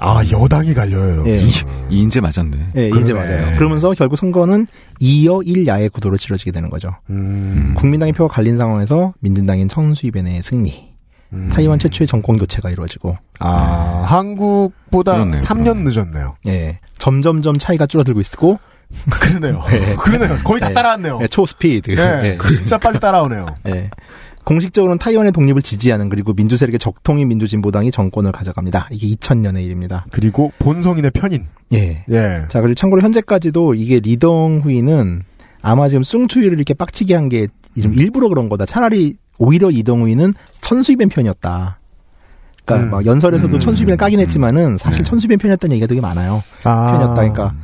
아, 여당이 갈려요. 예. 이 인재 맞았네. 예. 이제 맞아요. 그러면서 결국 선거는 2여 1야의 구도로 치러지게 되는 거죠. 음. 국민당의 표가 갈린 상황에서 민진당인 천수이벤의 승리. 음. 타이완 최초의 정권 교체가 이루어지고, 아, 한국보다 그렇네요, 3년 그러네. 늦었네요. 예, 점점점 차이가 줄어들고 있고, 그러네요. [laughs] 네. 그러네요. 거의 다 네. 따라왔네요. 예, 초스피드. 예, 예, 진짜 빨리 따라오네요. 예. 공식적으로는 타이완의 독립을 지지하는 그리고 민주 세력의 적통인 민주진보당이 정권을 가져갑니다. 이게 2000년의 일입니다. 그리고 본성인의 편인. 예. 예. 자, 그리고 참고로 현재까지도 이게 리덩 후이는 아마 지금 숭추이를 이렇게 빡치게 한게좀 일부러 그런 거다. 차라리 오히려 이덩 후이는 천수이벤 편이었다. 그러니까 음. 막 연설에서도 음. 천수이벤을 까긴 했지만은 사실 네. 천수이벤 편이었다는 얘기가 되게 많아요. 아. 편이었다. 그러니까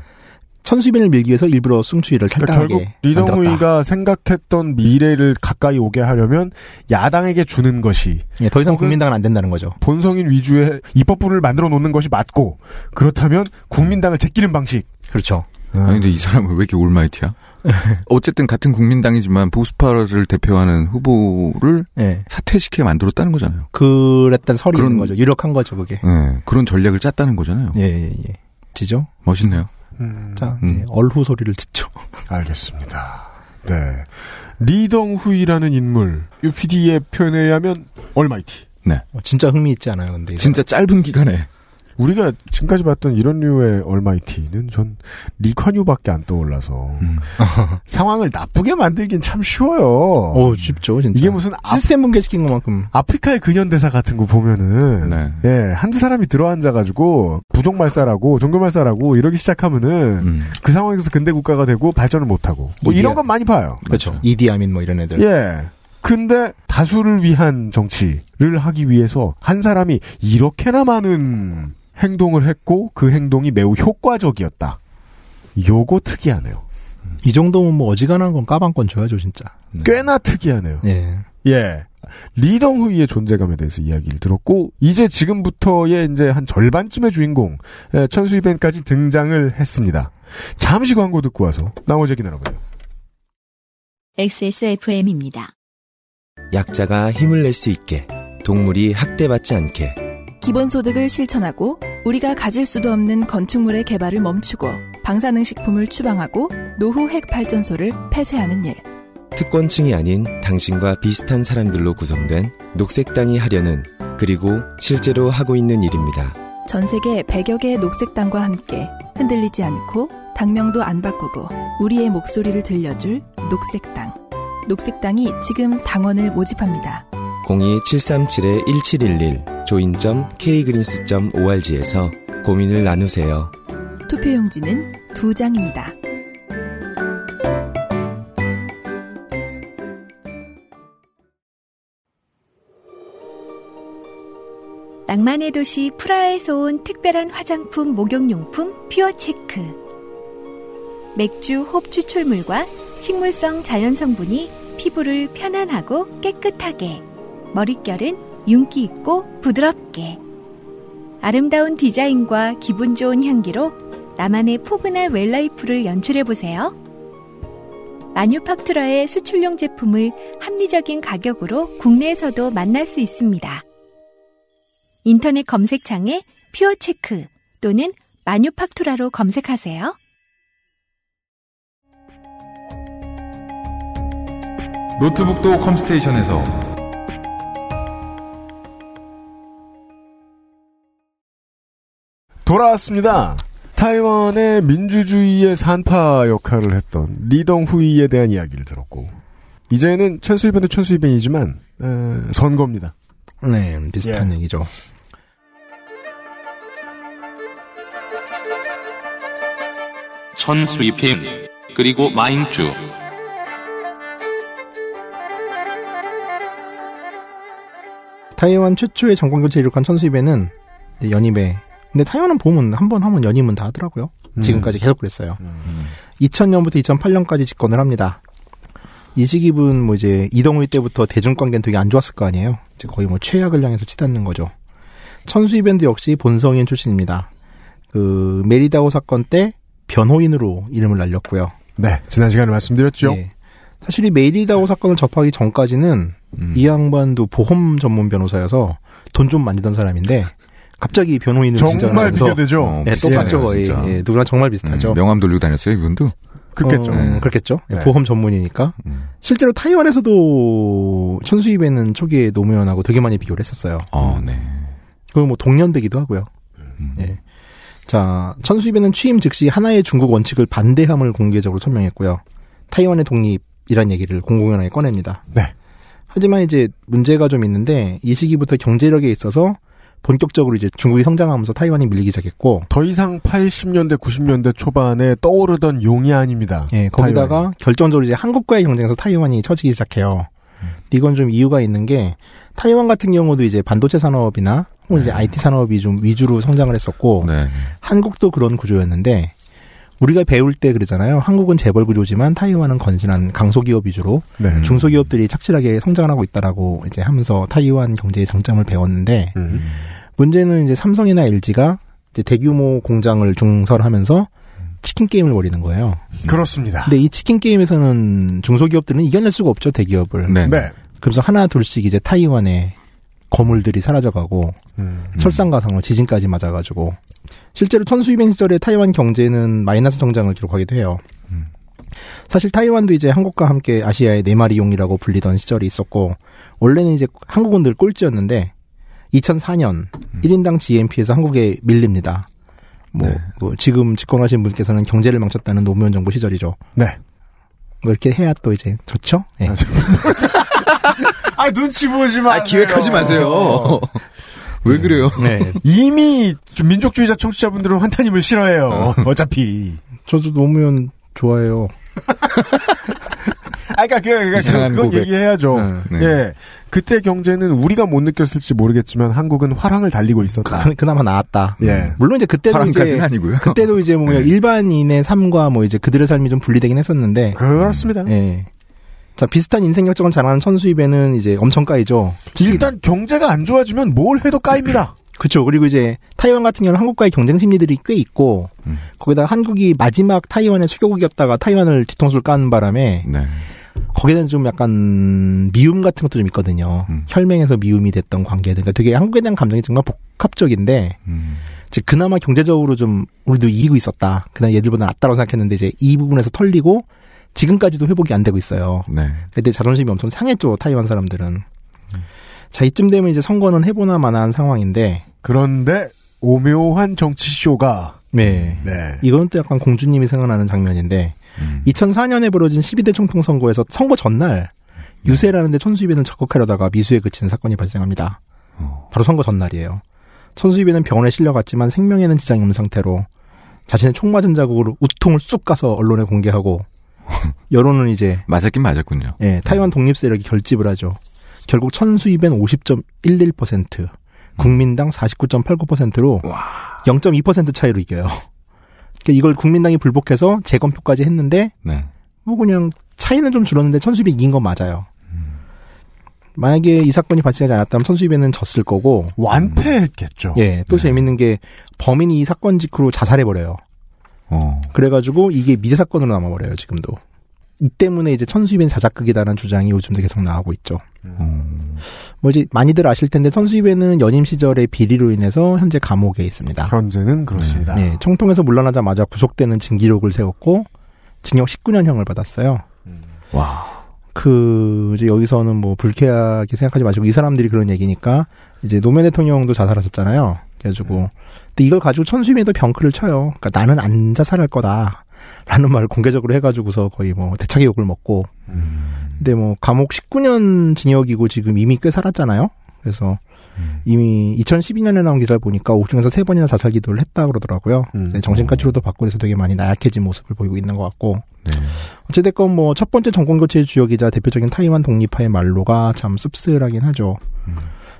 천수이벤을 밀기 위해서 일부러 숭추이를 그러니까 탈당하게 결국 만들었다. 리덩우이가 생각했던 미래를 가까이 오게 하려면 야당에게 주는 것이 예, 더 이상 국민당은 안 된다는 거죠. 본성인 위주의 입법부를 만들어 놓는 것이 맞고 그렇다면 국민당을 제끼는 방식. 그렇죠. 아니 근데 이 사람은 왜 이렇게 올마이티야? [laughs] 어쨌든 같은 국민당이지만 보수파를 대표하는 후보를 예. 사퇴시켜 만들었다는 거잖아요. 그랬단 설이 그런- 있는 거죠. 유력한 거죠, 그게. 네, 그런 전략을 짰다는 거잖아요. 예, 예, 예. 지죠? 멋있네요. 음, 자, 음. 이제 얼후 소리를 듣죠. [laughs] 알겠습니다. 네. 리덩후이라는 인물, UPD의 표현에 의하면 almighty. 어, 진짜 흥미있지 않아요, 근데. 이거. 진짜 짧은 기간에 우리가 지금까지 봤던 이런 류의 almighty는 전 리콴유밖에 안 떠올라서 음. [laughs] 상황을 나쁘게 만들긴 참 쉬워요. 어, 쉽죠, 진짜. 이게 무슨 아, 시스템 붕괴시킨 것만큼. 아프리카의 근현대사 같은 거 보면은 네. 예 한두 사람이 들어앉아 가지고 부족 말살하고 종교 말살하고 이러기 시작하면은 음. 그 상황에서 근대 국가가 되고 발전을 못 하고 뭐 이런 이디야- 건 많이 봐요. 그렇죠. 이디아민 뭐 이런 애들. 예. 근데 다수를 위한 정치를 하기 위해서 한 사람이 이렇게나 많은 행동을 했고 그 행동이 매우 효과적이었다. 요거 특이하네요. 이 정도면 뭐 어지간한 건 까방권 줘야죠, 진짜. 네. 꽤나 특이하네요. 예. 예. 리덩후이의 존재감에 대해서 이야기를 들었고 이제 지금부터의 이제 한 절반쯤의 주인공 예, 천수이벤까지 등장을 했습니다. 잠시 광고 듣고 와서 나머지 얘기 나눠봐요. XSFM입니다. 약자가 힘을 낼 수 있게 동물이 학대받지 않게 기본소득을 실천하고 우리가 가질 수도 없는 건축물의 개발을 멈추고 방사능식품을 추방하고 노후 핵 발전소를 폐쇄하는 일. 특권층이 아닌 당신과 비슷한 사람들로 구성된 녹색당이 하려는 그리고 실제로 하고 있는 일입니다. 전 세계 100여 개의 녹색당과 함께 흔들리지 않고 당명도 안 바꾸고 우리의 목소리를 들려줄 녹색당. 녹색당이 지금 당원을 모집합니다. 02-737-1711 join.kgreens.org에서 고민을 나누세요. 투표용지는 두 장입니다. 낭만의 도시 프라하에서 온 특별한 화장품 목욕용품 퓨어체크. 맥주 홉 추출물과 식물성 자연 성분이 피부를 편안하고 깨끗하게, 머릿결은 윤기 있고 부드럽게. 아름다운 디자인과 기분 좋은 향기로 나만의 포근한 웰라이프를 연출해보세요. 마뉴팍투라의 수출용 제품을 합리적인 가격으로 국내에서도 만날 수 있습니다. 인터넷 검색창에 퓨어체크 또는 마뉴팍투라로 검색하세요. 노트북도 컴스테이션에서 돌아왔습니다. 타이완의 민주주의의 산파 역할을 했던 리덩 후이에 대한 이야기를 들었고 이제는 천수입변도 천수입변이지만 에, 선거입니다. 네, 비슷한 예. 얘기죠. 천수입행 그리고 마인주 타이완 최초의 정권 교체를 이룩한 천수입에는 연임에 근데 타이완은 보면 한번 하면 연임은 다 하더라고요. 지금까지 계속 그랬어요. 2000년부터 2008년까지 집권을 합니다. 이 시기분 뭐 이제 이동훈 때부터 대중 관계는 되게 안 좋았을 거 아니에요. 이제 거의 뭐 최악을 향해서 치닫는 거죠. 천수입밴드 역시 본성인 출신입니다. 그 메리다오 사건 때 변호인으로 이름을 날렸고요. 네, 지난 시간에 말씀드렸죠. 예. 사실 이 메리다오 사건을 접하기 전까지는 음. 이 양반도 보험 전문 변호사여서 돈 좀 만지던 사람인데 갑자기 변호인으로 정말 비교되죠. 어, 예, 똑같죠 비슷해요, 거의. 예, 누구랑 정말 비슷하죠. 음, 명함 돌리고 다녔어요, 이분도? 그렇겠죠. 어, 네. 그렇겠죠. 예, 네. 보험 전문이니까 음. 실제로 타이완에서도 천수입에는 초기에 노무현하고 되게 많이 비교를 했었어요. 어, 네. 그리고 뭐 동년배기도 하고요. 음. 예. 자, 천수입에는 취임 즉시 하나의 중국 원칙을 반대함을 공개적으로 천명했고요. 타이완의 독립이란 얘기를 공공연하게 꺼냅니다. 네. 하지만 이제 문제가 좀 있는데 이 시기부터 경제력에 있어서 본격적으로 이제 중국이 성장하면서 타이완이 밀리기 시작했고, 더 이상 80년대, 90년대 초반에 떠오르던 용이 아닙니다. 예, 거기다가 결정적으로 이제 한국과의 경쟁에서 타이완이 처지기 시작해요. 근데 이건 좀 이유가 있는 게 타이완 같은 경우도 이제 반도체 산업이나 혹은 이제 IT 산업이 좀 위주로 성장을 했었고 네. 한국도 그런 구조였는데 우리가 배울 때 그러잖아요. 한국은 재벌 구조지만 타이완은 건실한 강소기업 위주로 네. 중소기업들이 착실하게 성장을 하고 있다라고 이제 하면서 타이완 경제의 장점을 배웠는데 음. 문제는 이제 삼성이나 LG가 이제 대규모 공장을 중설하면서 치킨 게임을 벌이는 거예요. 그렇습니다. 근데 이 치킨 게임에서는 중소기업들은 이겨낼 수가 없죠 대기업을. 네. 네. 그래서 하나 둘씩 이제 타이완의 거물들이 사라져가고 음. 설상가상으로 지진까지 맞아가지고 실제로 천수입행 시절에 타이완 경제는 마이너스 성장을 기록하기도 해요. 음. 사실 타이완도 이제 한국과 함께 아시아의 네 마리 용이라고 불리던 시절이 있었고 원래는 이제 한국은 늘 꼴찌였는데 2004년 1인당 GNP에서 한국에 밀립니다. 뭐, 네. 뭐 지금 집권하신 분께서는 경제를 망쳤다는 노무현 정부 시절이죠. 네. 뭐 이렇게 해야 또 이제 좋죠. 예. 아, [laughs] 눈치 보지 마. 아, 기획하지 마세요. 왜 그래요? 네. 이미 좀 민족주의자 청취자분들은 환타님을 싫어해요. 어차피. 저도 노무현 좋아해요. [laughs] 아, 그니까, 그, 그, 이상한 그건 고백. 얘기해야죠. 네. 네. 예. 그때 경제는 우리가 못 느꼈을지 모르겠지만 한국은 화랑을 달리고 있었다. 그, 그나마 나았다. 예. 물론 이제 그때도 이제 아니고요. 그때도 이제 뭐 네. 일반인의 삶과 뭐 이제 그들의 삶이 좀 분리되긴 했었는데 그렇습니다. 예. 자 비슷한 인생 결정을 잘하는 천수입에는 이제 엄청 까이죠. 일단 경제가 안 좋아지면 뭘 해도 까입니다. [laughs] 그렇죠. 그리고 이제 타이완 같은 경우는 한국과의 경쟁 심리들이 꽤 있고 음. 거기다 한국이 마지막 타이완의 수교국이었다가 타이완을 뒤통수를 까는 바람에 네. 거기에는 좀 약간 미움 같은 것도 좀 있거든요. 음. 혈맹에서 미움이 됐던 관계들. 그러니까 되게 한국에 대한 감정이 정말 복합적인데 음. 이제 그나마 경제적으로 좀 우리도 이기고 있었다. 그냥 얘들보다 낫다고 생각했는데 이제 이 부분에서 털리고 지금까지도 회복이 안 되고 있어요. 네. 그때 자존심이 엄청 상했죠. 타이완 사람들은. 자 이쯤 되면 이제 선거는 해보나 마나한 상황인데 그런데 오묘한 정치쇼가 네. 네. 이거는 또 약간 공주님이 생각나는 장면인데 음. 2004년에 벌어진 12대 총통 선거에서 선거 전날 유세라는데 천수입에는 적극하려다가 미수에 그치는 사건이 발생합니다. 어. 바로 선거 전날이에요. 천수입에는 병원에 실려갔지만 생명에는 지장이 없는 상태로 자신의 총 맞은 자국으로 우통을 쑥 가서 언론에 공개하고 [laughs] 여론은 이제 맞았긴 맞았군요. 예, 타이완 독립 세력이 결집을 하죠. 결국 천수입엔 50.11%, 국민당 49.89%로 0.2% 차이로 이겨요. 그러니까 이걸 국민당이 불복해서 재검표까지 했는데 네. 뭐 그냥 차이는 좀 줄었는데 천수입이 이긴 건 맞아요. 만약에 이 사건이 발생하지 않았다면 천수입에는 졌을 거고 완패했겠죠. 예, 또 재밌는 게 범인이 이 사건 직후로 자살해 버려요. 어. 그래가지고 이게 미제 사건으로 남아버려요 지금도. 이 때문에 이제 천수입엔 자작극이다라는 주장이 요즘도 계속 나오고 있죠. 어. 뭐 이제 많이들 아실 텐데 천수입에는 연임 시절의 비리로 인해서 현재 감옥에 있습니다. 현재는 그렇습니다. 예, 총통에서 물러나자마자 구속되는 징기록을 세웠고 징역 19년형을 받았어요. 와. 그 이제 여기서는 뭐 불쾌하게 생각하지 마시고 이 사람들이 그런 얘기니까 이제 노무현 대통령도 자살하셨잖아요. 그래가지고 근데 이걸 가지고 천수임에도 병크를 쳐요. 그러니까 나는 안 자살할 거다라는 말을 공개적으로 해가지고서 거의 뭐 대차게 욕을 먹고 근데 뭐 감옥 19년 징역이고 지금 이미 꽤 살았잖아요. 그래서 이미 2012년에 나온 기사를 보니까 옥중에서 세 번이나 자살 기도를 했다 그러더라고요. 음. 네, 정신과 치료도 받고 그래서 되게 많이 나약해진 모습을 보이고 있는 것 같고. 네. 어찌됐건 뭐 첫 번째 정권 교체의 주역이자 대표적인 타이완 독립파의 말로가 참 씁쓸하긴 하죠.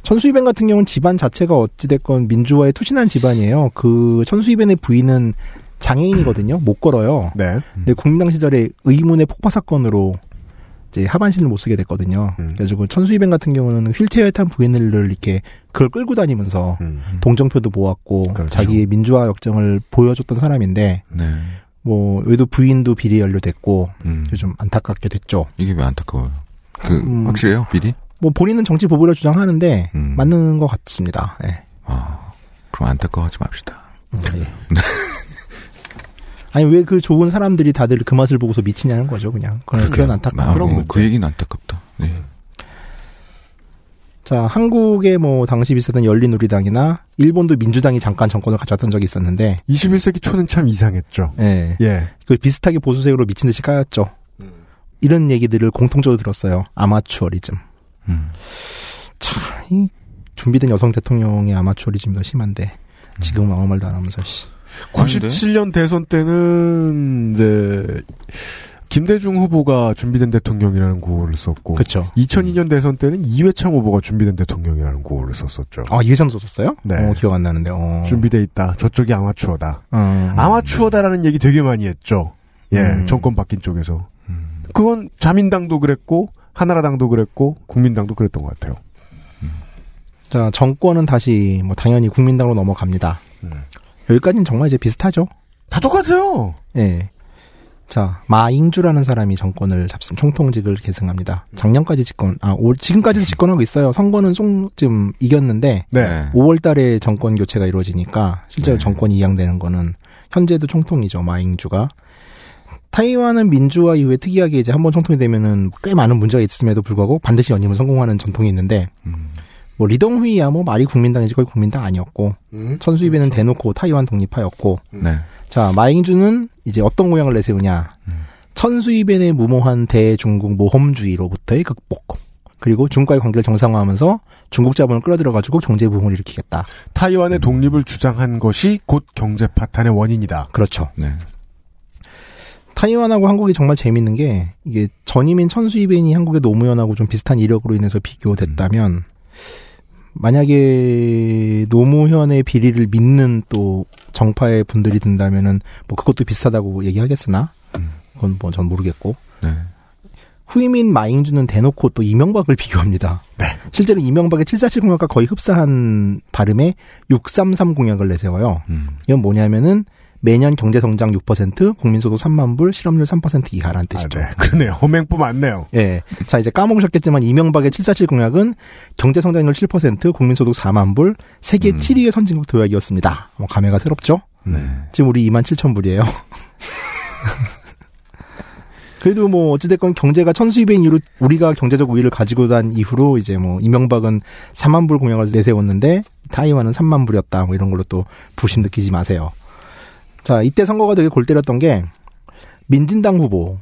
천수이벤 같은 경우는 집안 자체가 어찌됐건 민주화에 투신한 집안이에요. 그 천수이벤의 부인은 장애인이거든요. 못 걸어요. 네. 근데 국민당 시절에 의문의 폭파 사건으로 이제 하반신을 못 쓰게 됐거든요. 음. 그래가지고 천수이벤 같은 경우는 휠체어에 탄 부인을 이렇게 그걸 끌고 다니면서 음. 동정표도 모았고 그렇죠. 자기의 민주화 역정을 보여줬던 사람인데 네. 뭐 여기도 부인도 비리 연루됐고 음. 좀 안타깝게 됐죠. 이게 왜 안타까워요? 그 음. 확실해요, 비리? 뭐 본인은 정치 보복을 주장하는데 음. 맞는 것 같습니다. 예. 아, 그럼 안타까워하지 맙시다. 예. [laughs] 아니 왜 그 좋은 사람들이 다들 그 맛을 보고서 미치냐는 거죠, 그냥. 그건, 그건 안타까워. 아, 뭐, 그 얘기는 안타깝다. 네. 자, 한국의 뭐 당시 비슷했던 열린우리당이나 일본도 민주당이 잠깐 정권을 가졌던 적이 있었는데, 21세기 초는 참 이상했죠. 예, 예. 그 비슷하게 보수색으로 미친 듯이 까였죠. 이런 얘기들을 공통적으로 들었어요. 아마추어리즘. 음. 참, 이 준비된 여성 대통령의 아마추어리즘이 더 심한데 지금은 아무 말도 안 하면서 씨. 97년 대선 때는 이제 김대중 후보가 준비된 대통령이라는 구호를 썼고 그렇죠. 2002년 대선 때는 이회창 후보가 준비된 대통령이라는 구호를 썼었죠. 아 이회창도 썼어요? 네. 어, 기억 안 나는데. 어. 준비돼 있다. 저쪽이 아마추어다. 어. 아마추어다라는 얘기 되게 많이 했죠. 예, 음. 정권 바뀐 쪽에서. 그건 자민당도 그랬고 한나라당도 그랬고 국민당도 그랬던 것 같아요. 자 정권은 다시 뭐 당연히 국민당으로 넘어갑니다. 음. 여기까지는 정말 이제 비슷하죠. 다 똑같아요. 예. 자, 마잉주라는 사람이 정권을 잡습니다. 총통직을 계승합니다. 작년까지 집권, 아, 올, 지금까지도 집권하고 있어요. 선거는 좀 이겼는데, 네. 5월 달에 정권 교체가 이루어지니까, 실제로 네. 정권이 이양되는 거는, 현재도 총통이죠, 마잉주가. 타이완은 민주화 이후에 특이하게 이제 한번 총통이 되면은 꽤 많은 문제가 있음에도 불구하고 반드시 연임을 성공하는 전통이 있는데, 음. 뭐 리덩후이야 뭐 말이 국민당이지 거의 국민당 아니었고, 음. 천수입에는 대놓고 타이완 독립파였고, 네. 자, 마잉주는 이제 어떤 모양을 내세우냐. 천수이벤의 무모한 대중국 모험주의로부터의 극복. 그리고 중국과의 관계를 정상화하면서 중국 자본을 끌어들여가지고 경제 부흥을 일으키겠다. 타이완의 독립을 주장한 것이 곧 경제 파탄의 원인이다. 그렇죠. 네. 타이완하고 한국이 정말 재밌는 게 이게 전임인 천수이벤이 한국의 노무현하고 좀 비슷한 이력으로 인해서 비교됐다면 만약에 노무현의 비리를 믿는 또 정파의 분들이 든다면은 뭐 그것도 비슷하다고 얘기하겠으나 그건 뭐 전 모르겠고 네. 후임인 마잉주는 대놓고 또 이명박을 [laughs] 비교합니다. 실제로 이명박의 747 공약과 거의 흡사한 발음의 633 공약을 내세워요. 음. 이건 뭐냐면은 매년 경제 성장 6%, 국민소득 3만 불, 실업률 3% 이하라는 아, 뜻이죠. 네. [laughs] 그러네요. 허맹부 많네요. 예. 자, 이제 까먹으셨겠지만 이명박의 747 공약은 경제 성장률 7%, 국민소득 4만 불, 세계 음. 7위의 선진국 도약이었습니다. 뭐 감회가 새롭죠? 네. 지금 우리 2만 7천 불이에요. [laughs] 그래도 뭐 어찌됐건 경제가 천수입인 이후로 우리가 경제적 우위를 가지고 난 이후로 이제 뭐 이명박은 4만 불 공약을 내세웠는데 타이완은 3만 불이었다 뭐 이런 걸로 또 부심 느끼지 마세요. 자 이때 선거가 되게 골 때렸던 게 민진당 후보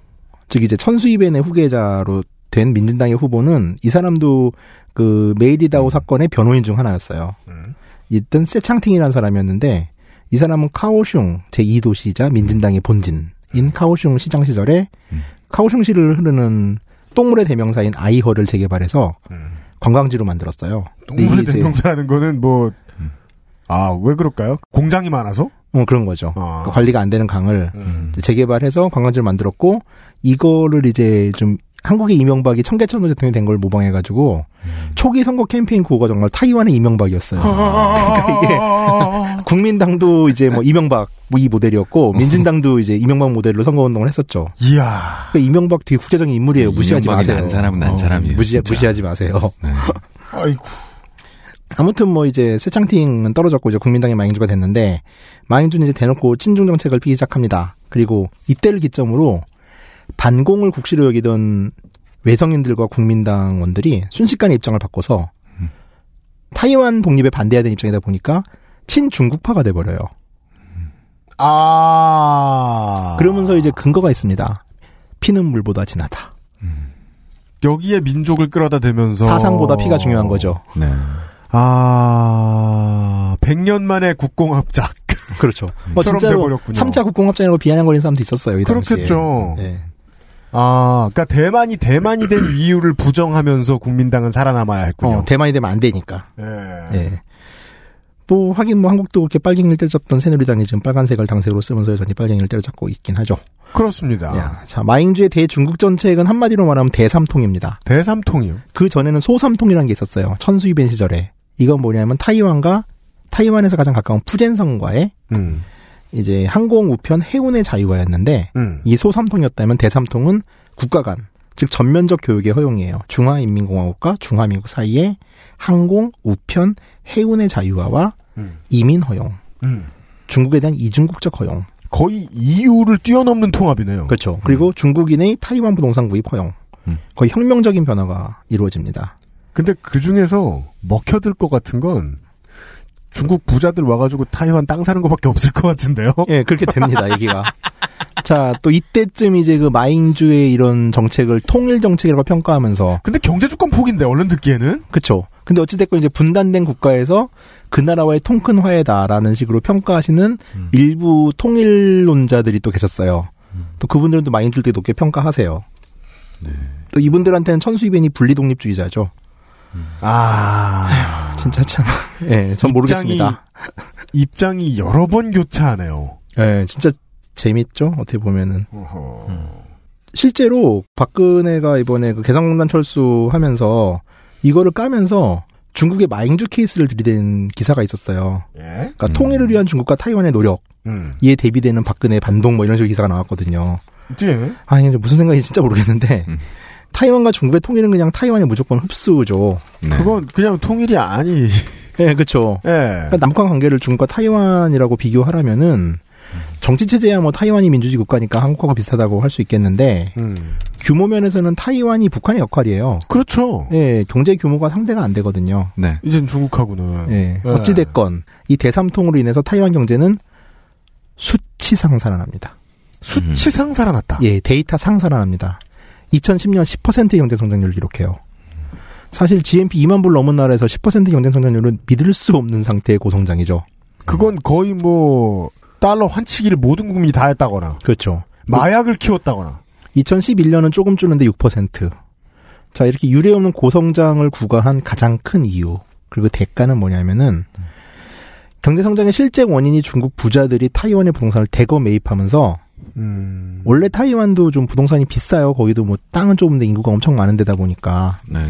즉 이제 천수입인의 후계자로 된 민진당의 후보는 이 사람도 그 메이디다오 사건의 변호인 중 하나였어요. 이땐 세창팅이라는 사람이었는데 이 사람은 카오슝 제2도시이자 민진당의 본진인 카오슝 시장 시절에 카오슝시를 흐르는 똥물의 대명사인 아이허를 재개발해서 관광지로 만들었어요. 이제- 대명사라는 거는 뭐, 아, 왜 그럴까요? 공장이 많아서? 어, 그런 거죠. 아. 그 관리가 안 되는 강을 음. 재개발해서 관광지를 만들었고 이거를 이제 좀 한국의 이명박이 청계천 대통령이 된 걸 모방해가지고 초기 선거 캠페인 구호가 정말 타이완의 이명박이었어요. [laughs] 그러니까 이게 [laughs] 국민당도 이제 뭐 이명박 뭐이 모델이었고 민진당도 이제 이명박 모델로 선거 운동을 했었죠. 이야. 그러니까 이명박 되게 국제적인 인물이에요. 무시하지 마세요. 난 사람은 난 어, 사람이에요, 무시, 진짜. 무시하지 마세요. 네. 아이고. 아무튼 뭐 이제 새창팅은 떨어졌고 이제 국민당의 마잉주가 됐는데 마잉주는 이제 대놓고 친중 정책을 피기 시작합니다. 그리고 이때를 기점으로 반공을 국시로 여기던 외성인들과 국민당원들이 순식간에 입장을 바꿔서 타이완 독립에 반대해야 되는 입장이다 보니까 친중국파가 돼버려요. 아. 그러면서 이제 근거가 있습니다. 피는 물보다 진하다. 여기에 민족을 끌어다 대면서 사상보다 피가 중요한 거죠. 네. 아, 100년 만에 국공합작. 그렇죠. 뭐 [laughs] 처럼 진짜로 돼버렸군요. 3차 국공합작이라고 비아냥거리는 사람도 있었어요. 그렇겠죠. 네. 아, 그러니까 대만이 대만이 된 [clears throat] 이유를 부정하면서 국민당은 살아남아야 했군요. 어, 대만이 되면 안 되니까. 예. 예. 또 하긴 뭐 한국도 그렇게 빨갱이를 때려잡던 새누리당이 지금 빨간색을 당색으로 쓰면서 여전히 빨갱이를 때려잡고 있긴 하죠. 그렇습니다. 야, 자 마잉주의 대중국 정책은 한마디로 말하면 대삼통입니다. 대삼통이요. 그 전에는 소삼통이라는 게 있었어요. 천수유벤 시절에. 이건 뭐냐면 타이완과 타이완에서 가장 가까운 푸젠성과의 음. 이제 항공 우편 해운의 자유화였는데 음. 이 소삼통이었다면 대삼통은 국가 간, 즉 전면적 교육의 허용이에요. 중화인민공화국과 중화민국 사이에 항공, 우편, 해운의 자유화와 음. 이민 허용, 음. 중국에 대한 이중국적 허용. 거의 EU를 뛰어넘는 통합이네요. 그렇죠. 그리고 중국인의 타이완 부동산 구입 허용. 음. 거의 혁명적인 변화가 이루어집니다. 근데 그 중에서 먹혀들 것 같은 건 중국 부자들 와가지고 타이완 땅 사는 것밖에 없을 것 같은데요. 예, 그렇게 됩니다, 얘기가. 자, 또 이때쯤 이제 그 마잉주의 이런 정책을 통일 정책이라고 평가하면서. 근데 경제 주권 폭인데, 얼른 듣기에는? 그쵸. 근데 어찌됐건 이제 분단된 국가에서 그 나라와의 통큰 화해다라는 식으로 평가하시는 일부 통일론자들이 또 계셨어요. 또 그분들은 또 마잉주를 되게 높게 평가하세요. 또 이분들한테는 천수이벤이 분리독립주의자죠. 아. 진짜 참. 예, 전 모르겠습니다. [laughs] 입장이 여러 번 교차하네요. 예, 진짜 재밌죠? 어떻게 보면은. 실제로 박근혜가 이번에 그 개성공단 철수하면서 이거를 까면서 중국의 마잉주 케이스를 들이댄 기사가 있었어요. 예? 그러니까 통일을 위한 중국과 타이완의 노력, 음. 이에 대비되는 박근혜 반동 뭐 이런 식으로 기사가 나왔거든요. 예. 아, 이제 무슨 생각인지 진짜 모르겠는데 타이완과 중국의 통일은 그냥 타이완의 무조건 흡수죠. 네. 그건 그냥 통일이 아니. [laughs] 예, 그렇죠. 예. 그러니까 남북한 관계를 중국과 타이완이라고 비교하라면은 정치 체제야 뭐 타이완이 민주주의 국가니까 한국하고 비슷하다고 할 수 있겠는데 음. 규모 면에서는 타이완이 북한의 역할이에요. 그렇죠. 예, 경제 규모가 상대가 안 되거든요. 네. 이젠 중국하고는. 예, 네. 어찌 됐건 이 대삼통으로 인해서 타이완 경제는 수치상 살아납니다. 수치상 살아났다. 예, 데이터상 살아납니다. 2010년 10%의 경제 성장률을 기록해요. 사실 GNP 2만 불 넘은 나라에서 10% 경제 성장률은 믿을 수 없는 상태의 고성장이죠. 그건 거의 뭐 달러 환치기를 모든 국민이 다 했다거나 그렇죠. 마약을 키웠다거나 2011년은 조금 줄는데 6%. 자, 이렇게 유례 없는 고성장을 구가한 가장 큰 이유. 그리고 대가는 뭐냐면은 경제 성장의 실제 원인이 중국 부자들이 타이완의 부동산을 대거 매입하면서 음. 원래 타이완도 좀 부동산이 비싸요. 거기도 뭐 땅은 좁은데 인구가 엄청 많은 데다 보니까 네.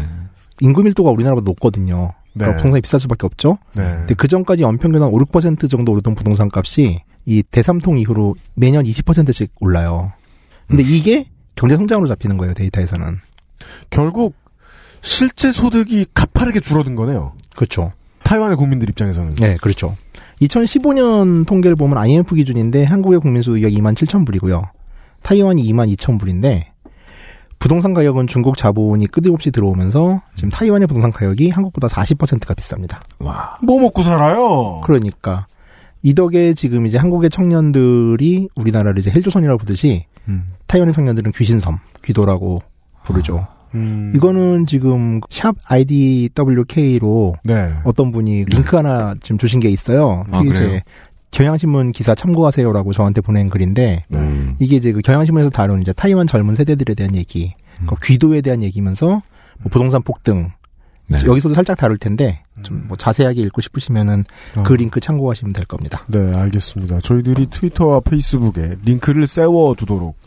인구 밀도가 우리나라보다 높거든요. 그러니까 네. 부동산이 비쌀 수밖에 없죠. 네. 근데 그 전까지 연평균 한 5, 6% 정도 오르던 부동산 값이 이 대삼통 이후로 매년 20%씩 올라요. 근데 이게 경제 성장으로 잡히는 거예요, 데이터에서는. 결국 실제 소득이 가파르게 줄어든 거네요. 그렇죠. 타이완의 국민들 입장에서는. 네, 그렇죠. 2015년 통계를 보면 IMF 기준인데 한국의 국민 소유가 2만 7천 불이고요. 타이완이 2만 2천 불인데 부동산 가격은 중국 자본이 끊임없이 들어오면서 지금 타이완의 부동산 가격이 한국보다 40%가 비쌉니다. 와. 뭐 먹고 살아요? 그러니까 이 덕에 지금 이제 한국의 청년들이 우리나라를 이제 헬조선이라고 부르듯이 음. 타이완의 청년들은 귀신섬, 귀도라고 부르죠. 음. 이거는 지금 샵 IDWK로 네. 어떤 분이 링크 하나 지금 주신 게 있어요. 아? 트윗에 경향신문 기사 참고하세요라고 저한테 보낸 글인데 음. 이게 이제 그 경향신문에서 다룬 이제 타이완 젊은 세대들에 대한 얘기, 음. 그 귀도에 대한 얘기면서 뭐 부동산 폭등 네. 여기서도 살짝 다룰 텐데 좀 뭐 자세하게 읽고 싶으시면은 어. 그 링크 참고하시면 될 겁니다. 네, 알겠습니다. 저희들이 트위터와 페이스북에 링크를 세워 두도록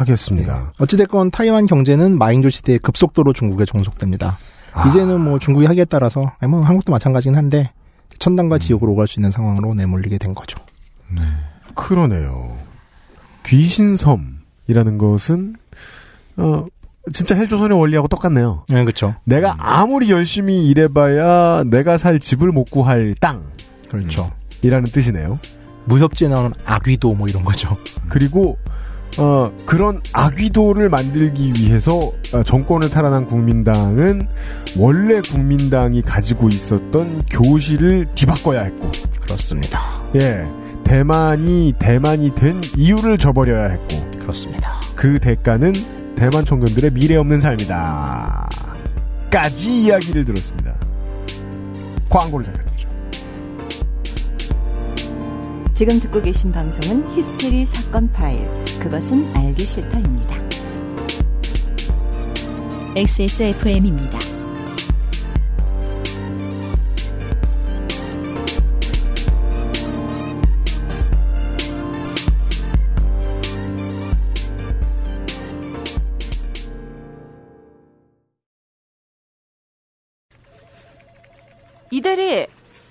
하겠습니다. 어찌됐건 타이완 경제는 마잉조 시대에 급속도로 중국에 종속됩니다. 아. 이제는 뭐 중국이 하기에 따라서 뭐 한국도 마찬가지긴 한데 천당과 음. 지옥으로 오갈 수 있는 상황으로 내몰리게 된 거죠. 그러네요. 귀신섬이라는 것은 어 진짜 헬조선의 원리하고 똑같네요. 네, 그렇죠. 내가 아무리 열심히 일해봐야 내가 살 집을 못 구할 그렇죠. 땅이라는 뜻이네요. 무협지에 나오는 아귀도 뭐 이런 거죠. 그리고 어, 그런 악위도를 만들기 위해서 어, 정권을 탈환한 국민당은 원래 국민당이 가지고 있었던 교실을 뒤바꿔야 했고, 그렇습니다. 예, 대만이 대만이 된 이유를 저버려야 했고, 그렇습니다. 그 대가는 대만 청년들의 미래 없는 삶이다. 까지 이야기를 들었습니다. 광고를 잠깐 지금 듣고 계신 방송은 히스테리 사건 파일. 그것은 알기 싫다입니다. XSFM입니다. 이 대리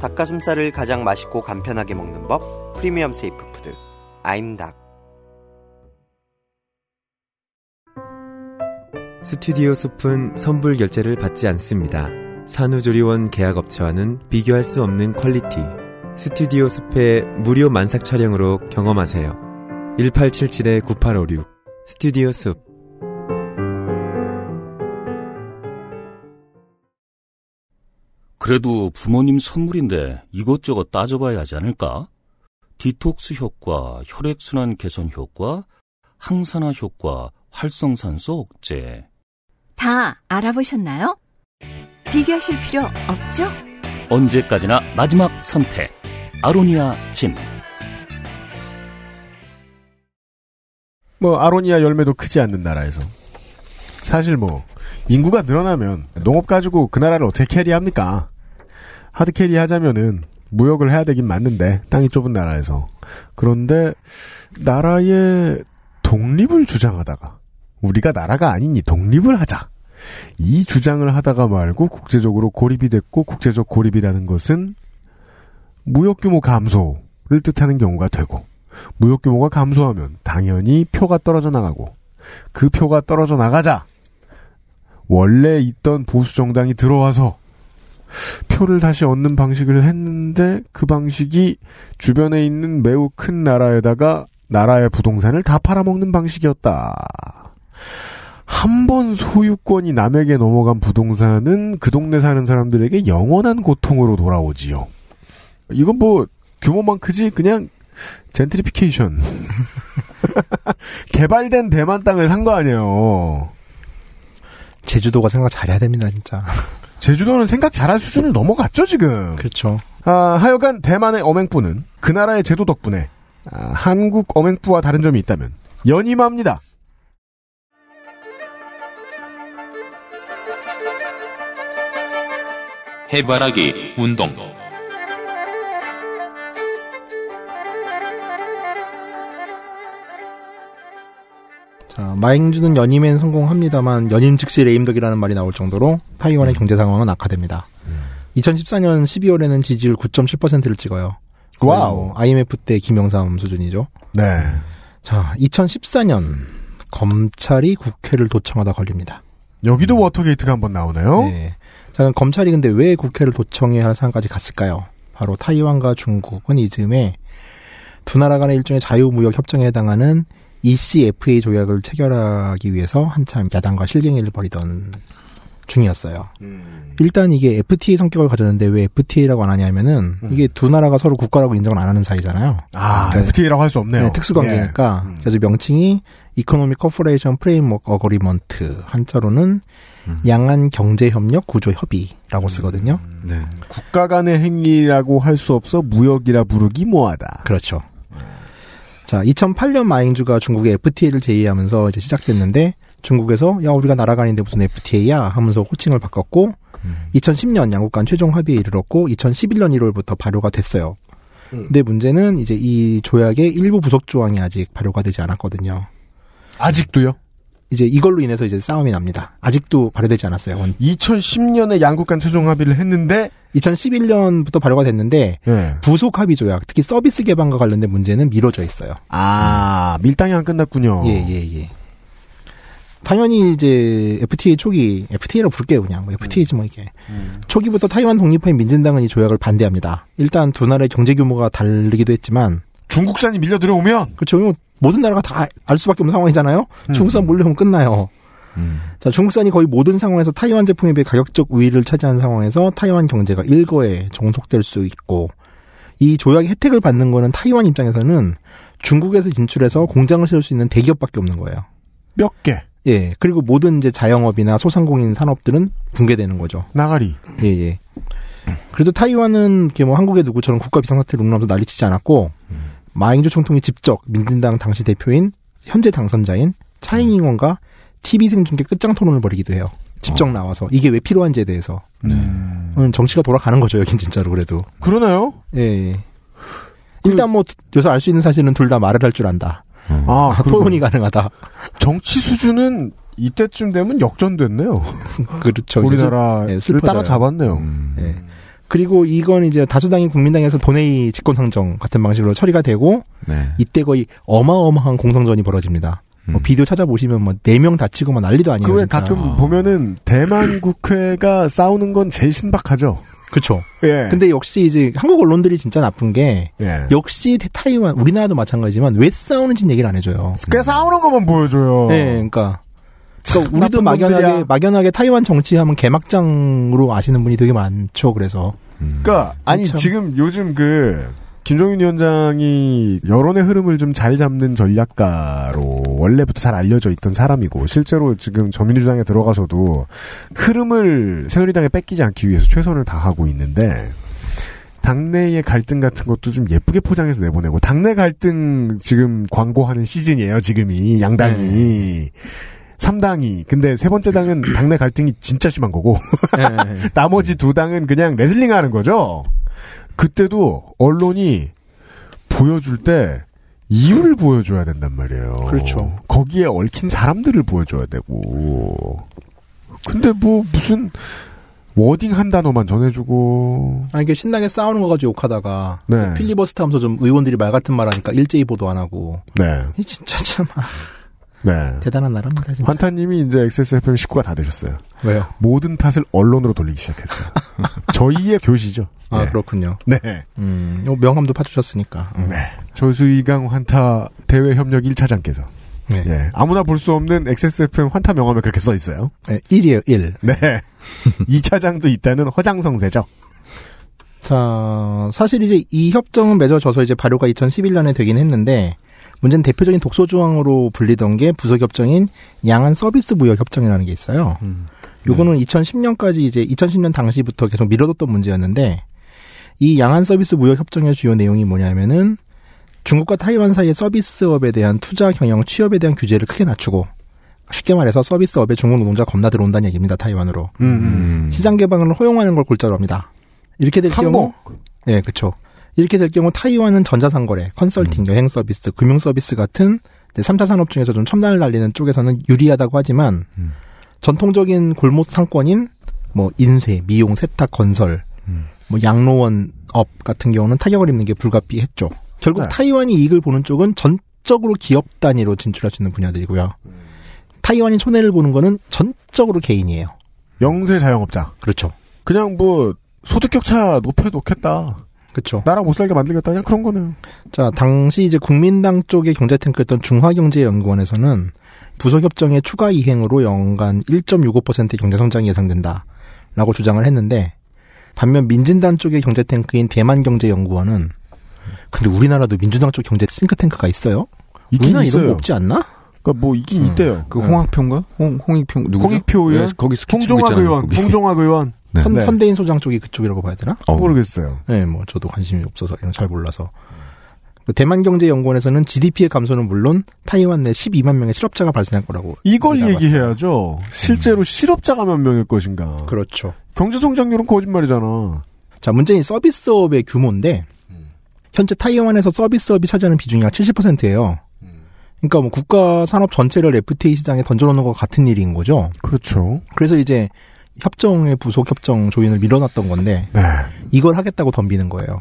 닭가슴살을 가장 맛있고 간편하게 먹는 법 프리미엄 safe food 아임닭 스튜디오 숲은 선불 결제를 받지 않습니다. 산후조리원 계약업체와는 비교할 수 없는 퀄리티. 스튜디오 숲의 무료 만삭 촬영으로 경험하세요. 1877-9856 스튜디오 숲 그래도 부모님 선물인데 이것저것 따져봐야 하지 않을까? 디톡스 효과, 혈액순환 개선 효과, 항산화 효과, 활성산소 억제. 다 알아보셨나요? 비교하실 필요 없죠? 언제까지나 마지막 선택. 아로니아 진. 뭐 아로니아 열매도 크지 않는 나라에서 사실 뭐 인구가 늘어나면 농업 가지고 그 나라를 어떻게 carry합니까? hard carry 하자면은 무역을 해야 되긴 맞는데 땅이 좁은 나라에서. 그런데 나라의 독립을 주장하다가 우리가 나라가 아니니 독립을 하자. 이 주장을 하다가 말고 국제적으로 고립이 됐고 국제적 고립이라는 것은 무역 규모 감소를 뜻하는 경우가 되고 무역 규모가 감소하면 당연히 표가 떨어져 나가고 그 표가 떨어져 나가자. 원래 있던 보수 정당이 들어와서 표를 다시 얻는 방식을 했는데 그 방식이 주변에 있는 매우 큰 나라에다가 나라의 부동산을 다 팔아먹는 방식이었다. 한 번 소유권이 남에게 넘어간 부동산은 그 동네 사는 사람들에게 영원한 고통으로 돌아오지요. 이건 뭐 규모만 크지 그냥 젠트리피케이션. [laughs] 개발된 대만 땅을 산 거 아니에요. 제주도가 생각 잘해야 됩니다, 진짜. 제주도는 생각 잘할 수준을 넘어갔죠, 지금. 그렇죠. 아, 하여간 대만의 어맹부는 그 나라의 제도 덕분에 아, 한국 어맹부와 다른 점이 있다면 연임합니다. 해바라기 운동 자, 마잉주는 연임엔 성공합니다만 연임 즉시 레임덕이라는 말이 나올 정도로 타이완의 경제 상황은 악화됩니다. 2014년 12월에는 지지율 9.7%를 찍어요. wow. IMF 때 김영삼 수준이죠. 네. 자, 2014년 검찰이 국회를 도청하다 걸립니다. 여기도 워터게이트가 한번 나오네요. 네. 자, 그럼 검찰이 근데 왜 국회를 도청해야 할 상황까지 갔을까요? 바로 타이완과 중국은 이즈음에 두 나라 간의 일종의 자유무역 협정에 해당하는 ECFA 조약을 체결하기 위해서 한참 야당과 실갱이를 벌이던 중이었어요. 일단 이게 FTA 성격을 가졌는데 왜 FTA라고 안 하냐면은 이게 두 나라가 서로 국가라고 인정을 안 하는 사이잖아요. 아, 네. FTA라고 할 수 없네요. 네, 특수관계니까. 예. 그래서 명칭이 Economic Cooperation Framework Agreement 한자로는 양안 경제협력 구조 협의라고 쓰거든요. 네. 국가 간의 행위라고 할 수 없어 무역이라 부르기 뭐하다. 그렇죠. 자, 2008년 마잉주가 중국에 FTA를 제의하면서 이제 시작됐는데 중국에서 야 우리가 나라가 아닌데 무슨 FTA야 하면서 호칭을 바꿨고 2010년 양국 간 최종 합의에 이르렀고 2011년 1월부터 발효가 됐어요. 근데 문제는 이제 이 조약의 일부 부속 조항이 아직 발효가 되지 않았거든요. 아직도요? 이제 이걸로 인해서 이제 싸움이 납니다. 아직도 발효되지 않았어요. 2010년에 양국 간 최종 합의를 했는데 2011년부터 발효가 됐는데 예. 부속 합의 조약, 특히 서비스 개방과 관련된 문제는 미뤄져 있어요. 아, 밀당이 안 끝났군요. 예, 예, 예. 당연히 이제 FTA 초기 FTA라고 부를게요 그냥 뭐 FTA지 뭐 이게 초기부터 타이완 독립파인 민진당은 이 조약을 반대합니다. 일단 두 나라의 경제 규모가 다르기도 했지만 중국산이 밀려 들어오면 그렇죠. 이거 모든 나라가 다 알 수밖에 없는 상황이잖아요. 음. 중국산 몰려오면 끝나요. 자, 중국산이 거의 모든 상황에서 타이완 제품에 비해 가격적 우위를 차지하는 상황에서 타이완 경제가 일거에 종속될 수 있고 이 조약의 혜택을 받는 거는 타이완 입장에서는 중국에서 진출해서 공장을 세울 수 있는 대기업밖에 없는 거예요. 몇 개. 예. 그리고 모든 이제 자영업이나 소상공인 산업들은 붕괴되는 거죠. 나가리. 예, 예. 그래도 타이완은 이렇게 뭐 한국의 누구처럼 국가 비상사태를 운운하면서 난리치지 않았고 마잉주 총통이 직접 민진당 당시 대표인 현재 당선자인 차잉잉원과 TV 생중계 끝장 토론을 벌이기도 해요. 직접 나와서 이게 왜 필요한지에 대해서. 음, 정치가 돌아가는 거죠, 여긴 진짜로 그래도. 그러나요? 예. 예. 일단 뭐 요새 알수 있는 사실은 둘 다 말을 할 줄 안다. 아, [laughs] 토론이 가능하다. 정치 수준은 이때쯤 되면 역전됐네요. [laughs] 그렇죠. 우리나라를 예. 따라잡았네요. 예. 그리고 이건 이제 다수당인 국민당에서 본회의 직권상정 같은 방식으로 처리가 되고 네. 이때 거의 어마어마한 공성전이 벌어집니다. 뭐 비디오 찾아보시면 뭐 네 명 다치고 뭐 난리도 아니에요. 그왜 진짜. 가끔 보면은 대만 [laughs] 국회가 싸우는 건 제일 신박하죠. 그렇죠. 예. 근데 역시 이제 한국 언론들이 진짜 나쁜 게 예. 역시 타이완 우리나라도 마찬가지지만 왜 싸우는지는 얘기를 안 해줘요. 꽤 싸우는 것만 보여줘요. 네, 그러니까. 그러니까 참 우리도 막연하게 놈들이야. 막연하게 타이완 정치하면 개막장으로 아시는 분이 되게 많죠. 그래서 그러니까 아니 참. 지금 요즘 그 김종인 위원장이 여론의 흐름을 좀 잘 잡는 전략가로 원래부터 잘 알려져 있던 사람이고 실제로 지금 저민주당에 들어가서도 흐름을 새누리당에 뺏기지 않기 위해서 최선을 다하고 있는데 당내의 갈등 같은 것도 좀 예쁘게 포장해서 내보내고 당내 갈등 지금 광고하는 시즌이에요 지금이. 양당이. 삼당이. 근데 세 번째 당은 당내 갈등이 진짜 심한 거고 [laughs] 나머지 두 당은 그냥 레슬링 하는 거죠. 그때도 언론이 보여줄 때 이유를 보여줘야 된단 말이에요. 그렇죠. 거기에 얽힌 사람들을 보여줘야 되고. 근데 뭐 무슨 wording 한 단어만 전해주고. 아 이게 신나게 싸우는 거 가지고 욕하다가 네. 필리버스터 하면서 좀 의원들이 말 같은 말 하니까 일제히 보도 안 하고 네. 이 진짜 참 아, 네. 대단한 나라입니다 진짜. 환타님이 이제 XSFM 식구가 다 되셨어요. 왜요? 모든 탓을 언론으로 돌리기 시작했어요. [laughs] 저희의 교시죠. 아 네. 그렇군요. 네. 음, 요 명함도 파주셨으니까. 음. 네. 조수이강 환타 대외 협력 1차장께서 네. 예. 아무나 볼 수 없는 XSFM 환타 명함에 그렇게 써 있어요. 네, 1이에요, 1. 네. 2차장도 있다는 허장성세죠. 자, 사실 이제 이 협정은 맺어져서 이제 발효가 2011년에 되긴 했는데, 문제는 대표적인 독소 조항으로 불리던 게 부속 협정인 양안 서비스 무역 협정이라는 게 있어요. 요거는 2010년까지 이제 2010년 당시부터 계속 미뤄뒀던 문제였는데, 이 양안 서비스 무역 협정의 주요 내용이 뭐냐면은 중국과 타이완 사이의 서비스업에 대한 투자 경영 취업에 대한 규제를 크게 낮추고 쉽게 말해서 서비스업에 중국 노동자 겁나 들어온다는 얘기입니다. 타이완으로. 음. 시장 개방을 허용하는 걸 골자로 합니다. 이렇게 될 경우 예, 그렇죠. 이렇게 될 경우 타이완은 전자상거래, 컨설팅, 여행 서비스, 금융 서비스 같은 3차 산업 중에서 좀 첨단을 날리는 쪽에서는 유리하다고 하지만 전통적인 골목 상권인 뭐 인쇄, 미용, 세탁, 건설, 뭐 양로원 업 같은 경우는 타격을 입는 게 불가피했죠. 결국 네. 타이완이 이익을 보는 쪽은 전적으로 기업 단위로 진출할 수 있는 분야들이고요. 타이완이 손해를 보는 거는 전적으로 개인이에요. 영세 자영업자. 그렇죠. 그냥 뭐 소득 격차 높여 놓겠다. 그렇죠. 나라 못 살게 만들겠다. 그냥 그런 거네요. 자, 당시 이제 국민당 쪽의 경제 탱크였던 중화경제연구원에서는 부속 협정의 추가 이행으로 연간 1.65%의 경제 성장이 예상된다라고 주장을 했는데 반면 민진당 쪽의 경제 탱크인 대만경제연구원은 근데 우리나라도 민주당 쪽 경제 싱크탱크가 있어요? 있긴 우리나라 이런 있어요. 거 없지 않나? 그러니까 뭐 있긴 있대요. 그 홍학표인가? 홍 홍익표 누구죠? 홍익표 의원, 네, 거기 스케치 홍종학 있잖아요, 의원, 거기. 홍종학 의원. 선, 네. 선대인 소장 쪽이 그쪽이라고 봐야 되나? 어. 모르겠어요. 네, 뭐 저도 관심이 없어서 이런 잘 몰라서. 대만경제연구원에서는 GDP의 감소는 물론 타이완 내 12만 명의 실업자가 발생할 거라고. 이걸. 얘기해야죠. 실제로 실업자가 몇 명일 것인가. 그렇죠. 경제 성장률은 거짓말이잖아. 자, 문제는 서비스업의 규모인데, 현재 타이완에서 서비스업이 차지하는 비중이 약 70%예요. 그러니까 뭐 국가 산업 전체를 FTA 시장에 던져놓는 것 같은 일인 거죠. 그렇죠. 그래서 이제 협정의 부속 협정 조인을 밀어놨던 건데, 네. 이걸 하겠다고 덤비는 거예요.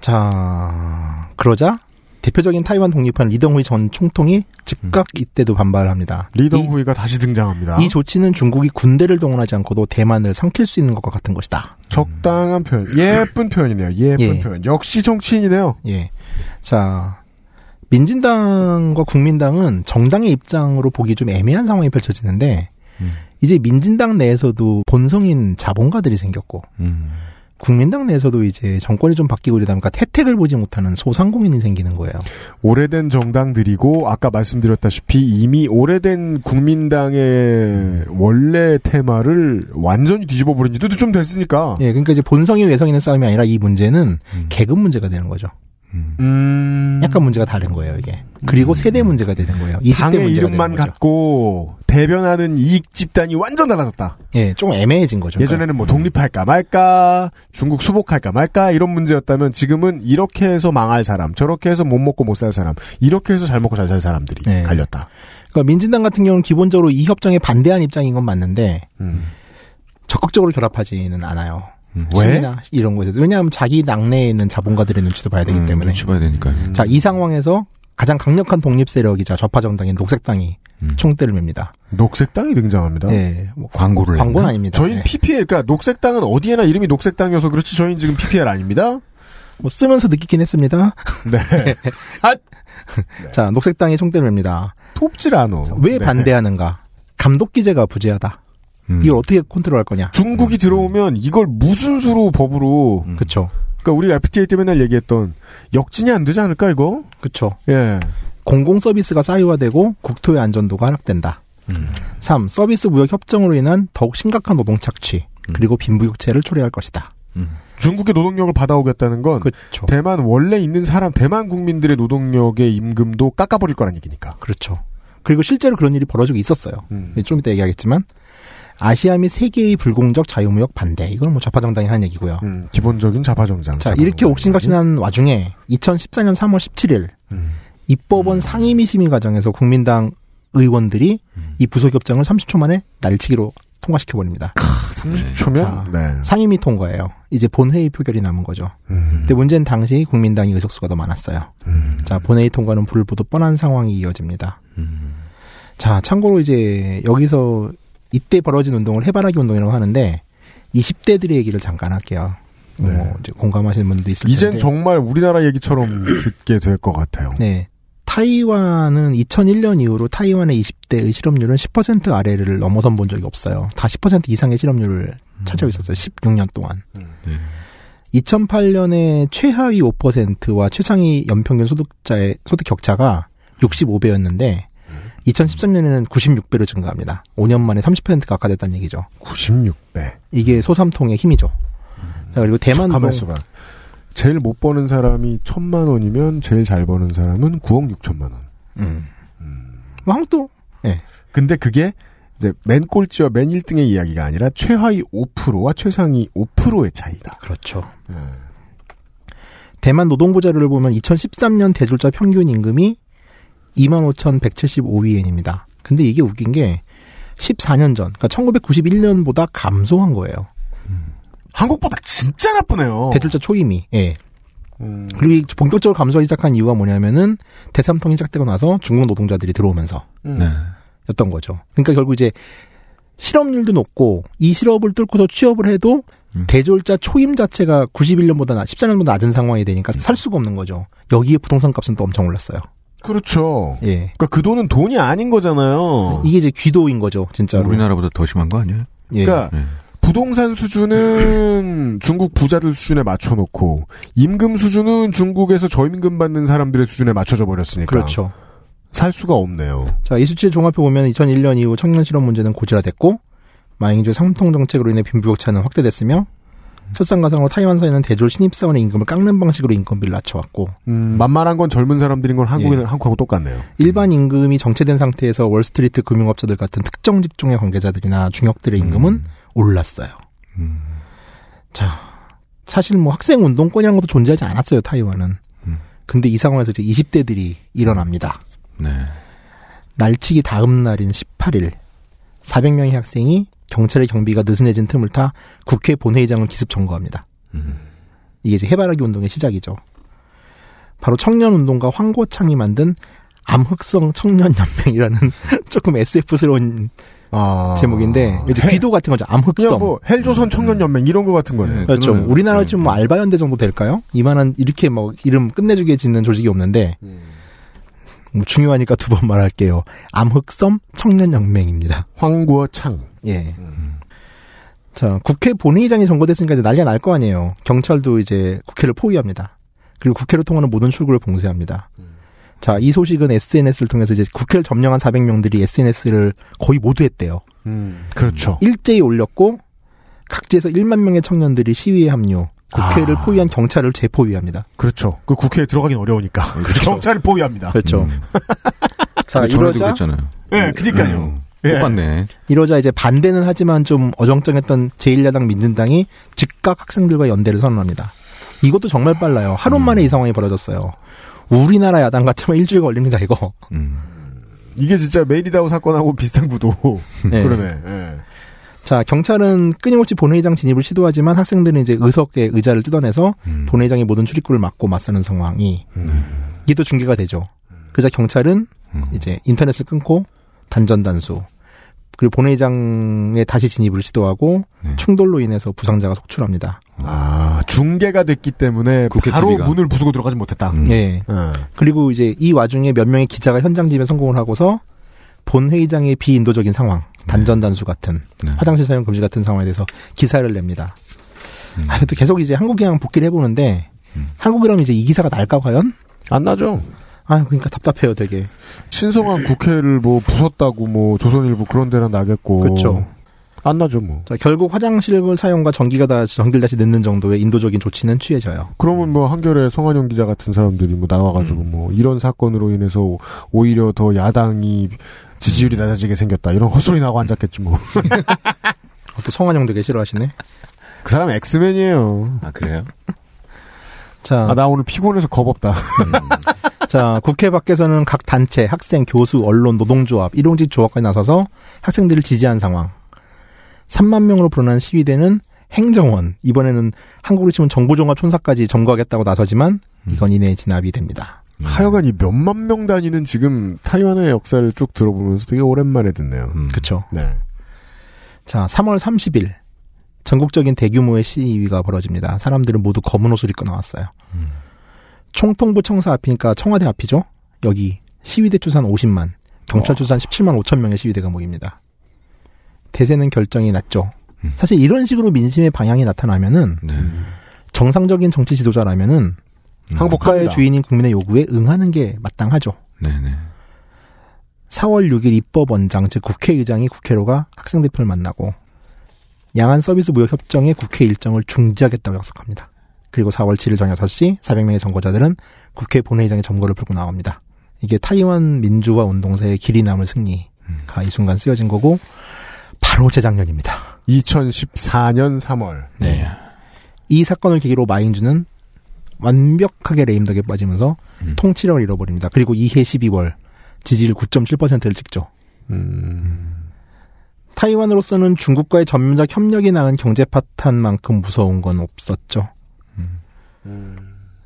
자, 그러자 대표적인 타이완 독립한 리덩후이 전 총통이 즉각 이때도 반발합니다. 리덩후이가 다시 등장합니다. 이 조치는 중국이 군대를 동원하지 않고도 대만을 삼킬 수 있는 것과 같은 것이다. 적당한 표현. 예쁜 표현이네요. 예쁜 예. 표현. 역시 정치인이네요. 예. 자, 민진당과 국민당은 정당의 입장으로 보기 좀 애매한 상황이 펼쳐지는데, 이제 민진당 내에서도 본성인 자본가들이 생겼고, 국민당 내에서도 이제 정권이 좀 바뀌고 이러다 보니까 혜택을 보지 못하는 소상공인이 생기는 거예요. 오래된 정당들이고 아까 말씀드렸다시피 이미 오래된 국민당의 원래 테마를 완전히 뒤집어 버린 지도 좀 됐으니까. 예, 그러니까 이제 본성이 외성이는 싸움이 아니라 이 문제는 계급 문제가 되는 거죠. 음. 약간 문제가 다른 거예요, 이게. 그리고 세대 문제가 되는 거예요. 20대 당의 이름만. 갖고 대변하는 이익 집단이 완전 달라졌다. 예, 좀 애매해진 거죠. 예전에는 뭐 독립할까 말까, 중국 수복할까 말까 이런 문제였다면 지금은 이렇게 해서 망할 사람, 저렇게 해서 못 먹고 못 살 사람, 이렇게 해서 잘 먹고 잘 살 사람들이 네. 갈렸다. 그러니까 민진당 같은 경우는 기본적으로 이 협정에 반대한 입장인 건 맞는데 적극적으로 결합하지는 않아요. 왜? 시위나 이런 거에서 왜냐하면 자기 당내에 있는 자본가들의 눈치도 봐야 되기 때문에 눈치 봐야 되니까요. 자이 상황에서 가장 강력한 독립 세력이자 좌파 정당인 녹색당이 총대를 맵니다. 녹색당이 등장합니다. 네, 뭐 광고를 광고는 아닙니다. 저희는 네. PPL, 그러니까 녹색당은 어디에나 이름이 녹색당이어서 그렇지 저희는 지금 PPL 아닙니다. 뭐 쓰면서 느끼긴 했습니다. [laughs] [laughs] 네. 자 녹색당이 총대를 맵니다. 톱질 않어. 왜 네. 반대하는가? 감독 기제가 부재하다. 이걸 어떻게 컨트롤할 거냐? 중국이 들어오면 이걸 무슨 수로 법으로 그렇죠. 그러니까 우리가 FTA 때 맨날 얘기했던 역진이 안 되지 않을까 이거? 그렇죠. 예. 공공 서비스가 싸이화되고 국토의 안전도가 하락된다. 3. 서비스 무역 협정으로 인한 더욱 심각한 노동 착취 그리고 빈부격차를 초래할 것이다. 중국의 노동력을 받아오겠다는 건 그렇죠. 대만 원래 있는 사람 대만 국민들의 노동력의 임금도 깎아버릴 거란 얘기니까. 그렇죠. 그리고 실제로 그런 일이 벌어지고 있었어요. 좀 이따 얘기하겠지만 아시아 및 세계의 불공적 자유무역 반대 이건 뭐 좌파 정당이 하는 얘기고요. 음, 기본적인 좌파 정당. 자 이렇게 옥신각신한 와중에 2014년 3월 17일 입법원 상임위 심의 과정에서 국민당 의원들이 이 부속협정을 30초 만에 날치기로 통과시켜 버립니다. 30초면 네. 상임위 통과예요. 이제 본회의 표결이 남은 거죠. 음. 근데 문제는 당시 국민당이 의석수가 더 많았어요. 자, 본회의 통과는 불을 보듯 뻔한 상황이 이어집니다. 자, 참고로 이제 여기서 이때 벌어진 운동을 해바라기 운동이라고 하는데 20대들의 얘기를 잠깐 할게요. 뭐 이제 공감하시는 분들도 있을 텐데. 네. 이젠 정말 우리나라 얘기처럼 [clears throat] 듣게 될 것 같아요. 네. 타이완은 2001년 이후로 타이완의 20대의 실업률은 10% 아래를 넘어선 본 적이 없어요. 다 10% 이상의 실업률을 차지하고 있었어요. 16년 동안. 2008년에 최하위 5%와 최상위 연평균 소득자의 소득 격차가 65배였는데 2013년에는 96배로 증가합니다. 5년 만에 30%가 악화됐다는 얘기죠. 96배. 이게 소삼통의 힘이죠. 자, 그리고 대만 가만 있어봐. 제일 못 버는 사람이 천만 원이면 제일 잘 버는 사람은 9억 6천만 원. 음. 뭐 한국도 예. 근데 그게 이제 맨 꼴찌와 맨 1등의 이야기가 아니라 최하위 5%와 최상위 5%의 차이다. 그렇죠. 대만 노동부 자료를 보면 2013년 대졸자 평균 임금이 25,175위엔입니다. 근데 이게 웃긴 게 14년 전, 그러니까 1991년보다 감소한 거예요. 한국보다 진짜 나쁘네요. 대졸자 초임이. 예. 그리고 이 본격적으로 감소하기 시작한 이유가 뭐냐면은 대삼통이 시작되고 나서 중국 노동자들이 들어오면서 네. 였던 거죠. 그러니까 결국 이제 실업률도 높고 이 실업을 뚫고서 취업을 해도 대졸자 초임 자체가 91년보다 14년보다 낮은 상황이 되니까 살 수가 없는 거죠. 여기에 부동산 값은 또 엄청 올랐어요. 그렇죠. 예. 그러니까 그 돈은 돈이 아닌 거잖아요. 이게 이제 귀도인 거죠, 진짜로. 우리나라보다 더 심한 거 아니에요? 예. 그러니까 부동산 수준은 [laughs] 중국 부자들 수준에 맞춰놓고 임금 수준은 중국에서 저임금 받는 사람들의 수준에 맞춰져 버렸으니까 그렇죠. 살 수가 없네요. 자, 이 수치를 종합해 보면 2001년 이후 청년 실업 문제는 고질화됐고 마잉주 상통 정책으로 인해 빈부격차는 확대됐으며 설상가상으로 타이완 사회는 대졸 신입사원의 임금을 깎는 방식으로 인건비를 낮춰왔고 음, 만만한 건 젊은 사람들인 건 한국에는 한국하고 똑같네요. 일반 임금이 정체된 상태에서 월스트리트 금융업자들 같은 특정 직종의 관계자들이나 중역들의 임금은 올랐어요. 자, 사실 뭐 학생 운동권이라는 것도 존재하지 않았어요, 타이완은. 근데 이 상황에서 이제 20대들이 일어납니다. 네. 날치기 다음 날인 18일 400명의 학생이 경찰의 경비가 느슨해진 틈을 타 국회 본회의장을 기습 점거합니다. 이게 이제 해바라기 운동의 시작이죠. 바로 청년운동가 황고창이 만든 암흑성 청년연맹이라는 [laughs] 조금 SF스러운 제목인데 이제 해- 비도 같은 거죠. 암흑성. 뭐 헬조선 청년연맹 이런 거 같은 거네. 그렇죠. 우리나라 지금 뭐 알바연대 정도 될까요? 이만한 이렇게 뭐 이름 끝내주게 짓는 조직이 없는데 뭐 중요하니까 두 번 말할게요. 암흑섬 청년연맹입니다. 황구어창. 예. 자 국회 본회의장이 점거됐으니까 이제 난리가 날 거 아니에요. 경찰도 이제 국회를 포위합니다. 그리고 국회를 통하는 모든 출구를 봉쇄합니다. 자, 이 소식은 SNS를 통해서 이제 국회를 점령한 400명들이 SNS를 거의 모두 했대요. 음, 그렇죠. 일제히 올렸고 각지에서 1만 명의 청년들이 시위에 합류. 국회를 아. 포위한 경찰을 재포위합니다. 그렇죠. 그 국회에 들어가긴 어려우니까 [laughs] 경찰을 포위합니다. 그렇죠. 자, 아, 전화도 이러자 있잖아요. 예, 그니까요. 예. 똑같네. 이러자 이제 반대는 하지만 좀 어정쩡했던 제1야당 민진당이 즉각 학생들과 연대를 선언합니다. 이것도 정말 빨라요. 하루 음. 만에 이 상황이 벌어졌어요. 우리나라 야당 같으면 일주일 걸립니다, 이거. 이게 진짜 메리다우 사건하고 비슷한 구도. [laughs] 네. 그러네. 예. 자, 경찰은 끊임없이 본회의장 진입을 시도하지만 학생들은 이제 의석의 의자를 뜯어내서 본회의장의 모든 출입구를 막고 맞서는 상황이 이게 또 중계가 되죠. 그러자 경찰은 이제 인터넷을 끊고 단전단수 그리고 본회의장에 다시 진입을 시도하고 충돌로 인해서 부상자가 속출합니다. 아, 중계가 됐기 때문에 바로 TV가. 문을 부수고 들어가지 못했다. 예. 그리고 이제 이 와중에 몇 명의 기자가 현장 진입에 성공을 하고서 본회의장의 비인도적인 상황, 단전 단수 같은 화장실 사용 금지 같은 상황에 대해서 기사를 냅니다. 아, 또 계속 이제 한국이랑 복귀를 해보는데 한국이라면 이제 이 기사가 날까 과연? 안 나죠. 아, 그러니까 답답해요, 되게. 신성한 국회를 뭐 부쉈다고 뭐 조선일보 그런 데나 나겠고. 그렇죠. 안 나죠 뭐. 자, 결국 화장실 사용과 전기가 다시 전기를 다시 넣는 정도의 인도적인 조치는 취해져요. 그러면 뭐 한겨레 성한영 기자 같은 사람들이 뭐 나와가지고 뭐 이런 사건으로 인해서 오히려 더 야당이 지지율이 낮아지게 생겼다 이런 헛소리 나고 앉았겠지 뭐. 또 성환영 되게 싫어하시네. 그 사람 엑스맨이에요. 아 그래요? 자, 아, 나 오늘 피곤해서 겁없다. 자, 국회 밖에서는 각 단체, 학생, 교수, 언론, 노동조합, 일용직 조합까지 나서서 학생들을 지지한 상황. 3만 명으로 불어난 시위대는 행정원, 이번에는 한국으로 치면 정부종합 촌사까지 점거하겠다고 나서지만 이건 이내 진압이 됩니다. 하여간 이 몇만 명 단위는 지금 타이완의 역사를 쭉 들어보면서 되게 오랜만에 듣네요. 그쵸. 네. 자, 3월 30일 전국적인 대규모의 시위가 벌어집니다. 사람들은 모두 검은 옷을 입고 나왔어요. 총통부 청사 앞이니까 청와대 앞이죠. 여기 시위대 추산 50만, 경찰 추산 17만 5천 명의 시위대가 모입니다. 대세는 결정이 났죠. 사실 이런 식으로 민심의 방향이 나타나면은 정상적인 정치 지도자라면은 국가의 주인인 국민의 요구에 응하는 게 마땅하죠. 네네. 4월 6일 입법원장 즉 국회의장이 국회로가 학생 대표를 만나고 양안 서비스 무역 협정의 국회 일정을 중지하겠다고 약속합니다. 그리고 4월 7일 저녁 6시 400명의 선거자들은 국회 본회의장에 점거를 풀고 나옵니다. 이게 타이완 민주화 운동사의 길이 남을 승리가 이 순간 쓰여진 거고 바로 재작년입니다. 2014년 3월. 네. 이 사건을 계기로 마잉주는 완벽하게 레임덕에 빠지면서 통치력을 잃어버립니다. 그리고 이해 12월 지지율 9.7%를 찍죠. 타이완으로서는 중국과의 전면적 협력이 낳은 경제 파탄만큼 무서운 건 없었죠.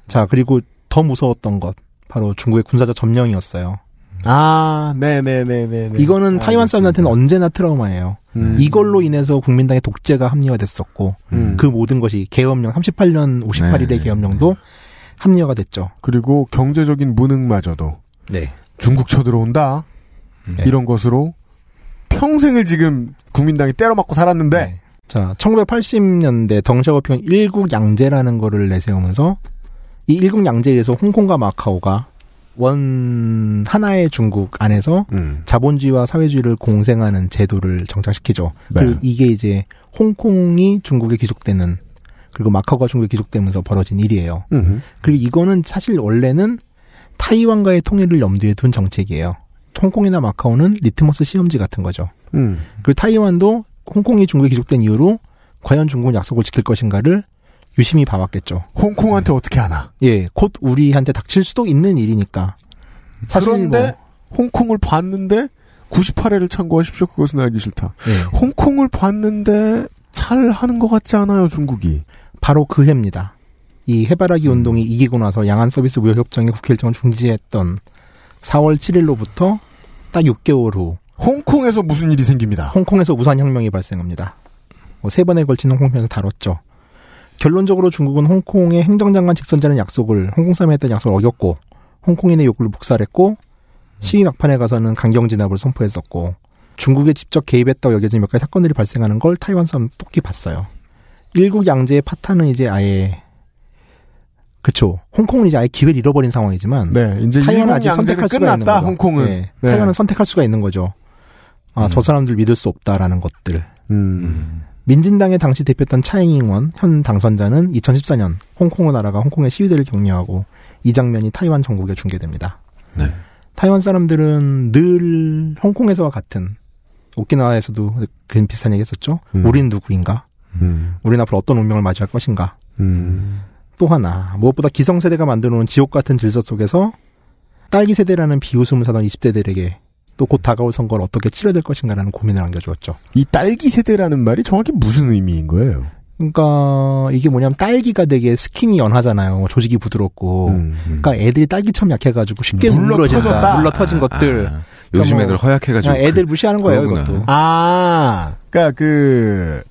자, 그리고 더 무서웠던 것 바로 중국의 군사적 점령이었어요. 아, 네네네네. 이거는 타이완 사람들한테는 언제나 트라우마예요. 음. 이걸로 인해서 국민당의 독재가 합리화됐었고 음. 그 모든 것이 계엄령 38년 58일의 네. 계엄령도 합리화가 됐죠. 그리고 경제적인 무능마저도 네. 중국 쳐들어온다 이런 것으로 평생을 지금 국민당이 때려맞고 살았는데 자, 1980년대 덩샤오핑은 일국 양제라는 거를 내세우면서 이 일국 양제에 의해서 홍콩과 마카오가 원 하나의 중국 안에서 음. 자본주의와 사회주의를 공생하는 제도를 정착시키죠. 네. 그리고 이게 이제 홍콩이 중국에 귀속되는 그리고 마카오가 중국에 귀속되면서 벌어진 일이에요. 음흠. 그리고 이거는 사실 원래는 타이완과의 통일을 염두에 둔 정책이에요. 홍콩이나 마카오는 리트머스 시험지 같은 거죠. 음. 그리고 타이완도 홍콩이 중국에 귀속된 이후로 과연 중국은 약속을 지킬 것인가를 유심히 봐왔겠죠. 홍콩한테 어떻게 하나? 예, 곧 우리한테 닥칠 수도 있는 일이니까. 그런데 뭐- 홍콩을 봤는데 98회를 참고하십시오. 그것은 알기 싫다. 예. 홍콩을 봤는데 잘 하는 것 같지 않아요, 중국이. 바로 그 해입니다. 이 해바라기 운동이 이기고 나서 양안 서비스 무역 협정의 국회 일정을 중지했던 4월 7일로부터 딱 6개월 후 홍콩에서 무슨 일이 생깁니다. 홍콩에서 우산 혁명이 발생합니다. 뭐 세 번에 걸친 홍콩편에서 다뤘죠. 결론적으로 중국은 홍콩의 행정장관 직선제라는 약속을 홍콩 사람이 했던 약속을 어겼고 홍콩인의 요구를 묵살했고 시위 막판에 가서는 강경 진압을 선포했었고 중국에 직접 개입했다고 여겨진 몇 가지 사건들이 발생하는 걸 타이완 사람 똑히 봤어요. 일국 양제의 파탄은 이제 아예 그쵸. 홍콩은 이제 아예 기회를 잃어버린 상황이지만 네, 이제 타이완은 아직 선택할 수가 있는 끝났다, 거죠. 홍콩은. 네, 네. 타이완은 선택할 수가 있는 거죠. 아, 저 사람들 믿을 수 없다라는 것들. 음. 민진당의 당시 대표였던 차잉잉원 현 당선자는 2014년 홍콩을 날아가 홍콩의 시위대를 격려하고 이 장면이 타이완 전국에 중계됩니다. 네. 타이완 사람들은 늘 홍콩에서와 같은 오키나와에서도 그 비슷한 얘기 했었죠. 음. 우린 누구인가? 음. 우린 앞으로 어떤 운명을 맞이할 것인가? 음. 또 하나 무엇보다 기성세대가 만들어놓은 지옥 같은 질서 속에서 딸기 세대라는 비웃음을 사던 20대들에게 또 곧 다가올 선거를 어떻게 치러야 될 것인가라는 고민을 안겨주었죠. 이 딸기 세대라는 말이 정확히 무슨 의미인 거예요? 그러니까 이게 뭐냐면 딸기가 되게 스킨이 연하잖아요. 조직이 부드럽고. 그러니까 애들이 딸기처럼 약해가지고 쉽게 음. 물러 물러진다. 터졌다. 물러 터진 것들. 아, 요즘 애들 허약해가지고 애들 그- 무시하는 거예요, 그거구나. 이것도. 아, 그러니까 그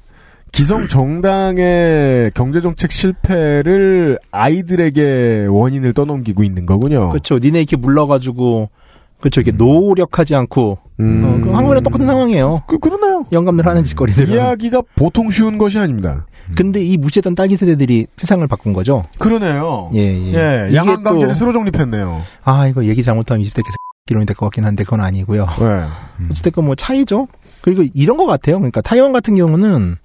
기성 정당의 경제 정책 실패를 아이들에게 원인을 떠넘기고 있는 거군요. 그렇죠. 니네 이렇게 물러가지고 그렇죠. 이렇게 노력하지 않고 음. 어, 그 한국이랑 똑같은 상황이에요. 그 그러나요? 영감들 하는 짓거리들. 이야기가 보통 쉬운 것이 아닙니다. 근데 이 무시했던 딸기 세대들이 세상을 바꾼 거죠. 그러네요. 예, 예. 예, 이게 또- 새로 정립했네요. 아, 이거 얘기 잘못하면 20대 개론이 될 것 같긴 한데 그건 아니고요. 네. 어쨌든 뭐 차이죠. 그리고 이런 것 같아요. 그러니까 타이완 같은 경우는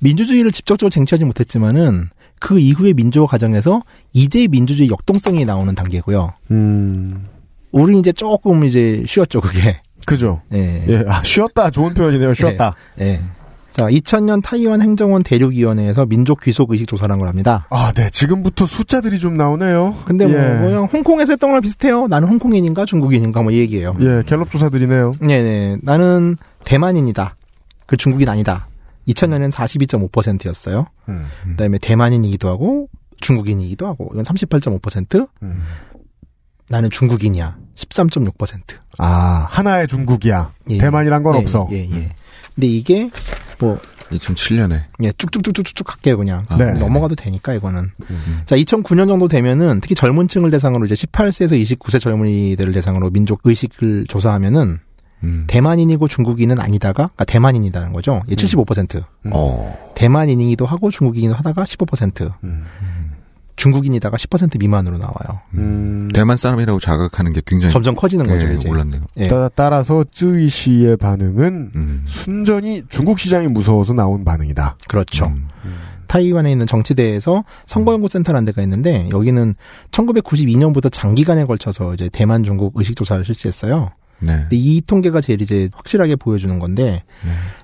민주주의를 직접적으로 쟁취하지 못했지만은 그 이후의 민주화 과정에서 이제 민주주의 역동성이 나오는 단계고요. 음. 우리 이제 조금 이제 쉬었죠, 그게. 그죠. 예. 예, 아, 쉬었다. 좋은 표현이네요. 쉬었다. 예. 예. 자, 2000년 타이완 행정원 대륙위원회에서 민족 귀속 의식 조사라는 걸 합니다. 아, 네. 지금부터 숫자들이 좀 나오네요. 근데 뭐, 예. 그냥 홍콩에서 했던 거랑 비슷해요. 나는 홍콩인인가 중국인인가 뭐 이 얘기예요. 예, 갤럽 조사들이네요. 네 네. 나는 대만인이다. 그 중국인 아니다. 2000년엔 42.5%였어요. 음. 그다음에 대만인이기도 하고 중국인이기도 하고 이건 38.5%. 음. 나는 중국인이야. 13.6%. 아, 하나의 중국이야. 예, 대만이란 건 예, 없어. 예, 예. 근데 이게 뭐 2007년에 예, 쭉쭉쭉쭉쭉 갈게요, 그냥. 아, 네. 넘어가도 되니까, 이거는. 음. 자, 2009년 정도 되면은, 특히 젊은 층을 대상으로 이제 18세에서 29세 젊은이들을 대상으로 민족 의식을 조사하면은, 음. 대만인이고 중국인은 아니다가, 그러니까 대만인이다는 거죠. 예, 75%. 어. 대만인이기도 하고 중국인이기도 하다가 15%. 음. 중국인이다가 10% 미만으로 나와요. 대만 사람이라고 자각하는 게 굉장히 점점 커지는 거죠, 예, 이제. 몰랐네요. 예. 따, 따라서 쯔이 씨의 반응은 음. 순전히 중국 시장이 무서워서 나온 반응이다. 그렇죠. 음. 타이완에 있는 정치대에서 선거연구센터라는 데가 있는데 여기는 1992년부터 장기간에 걸쳐서 이제 대만 중국 의식 조사를 실시했어요. 네. 이 통계가 제일 이제 확실하게 보여주는 건데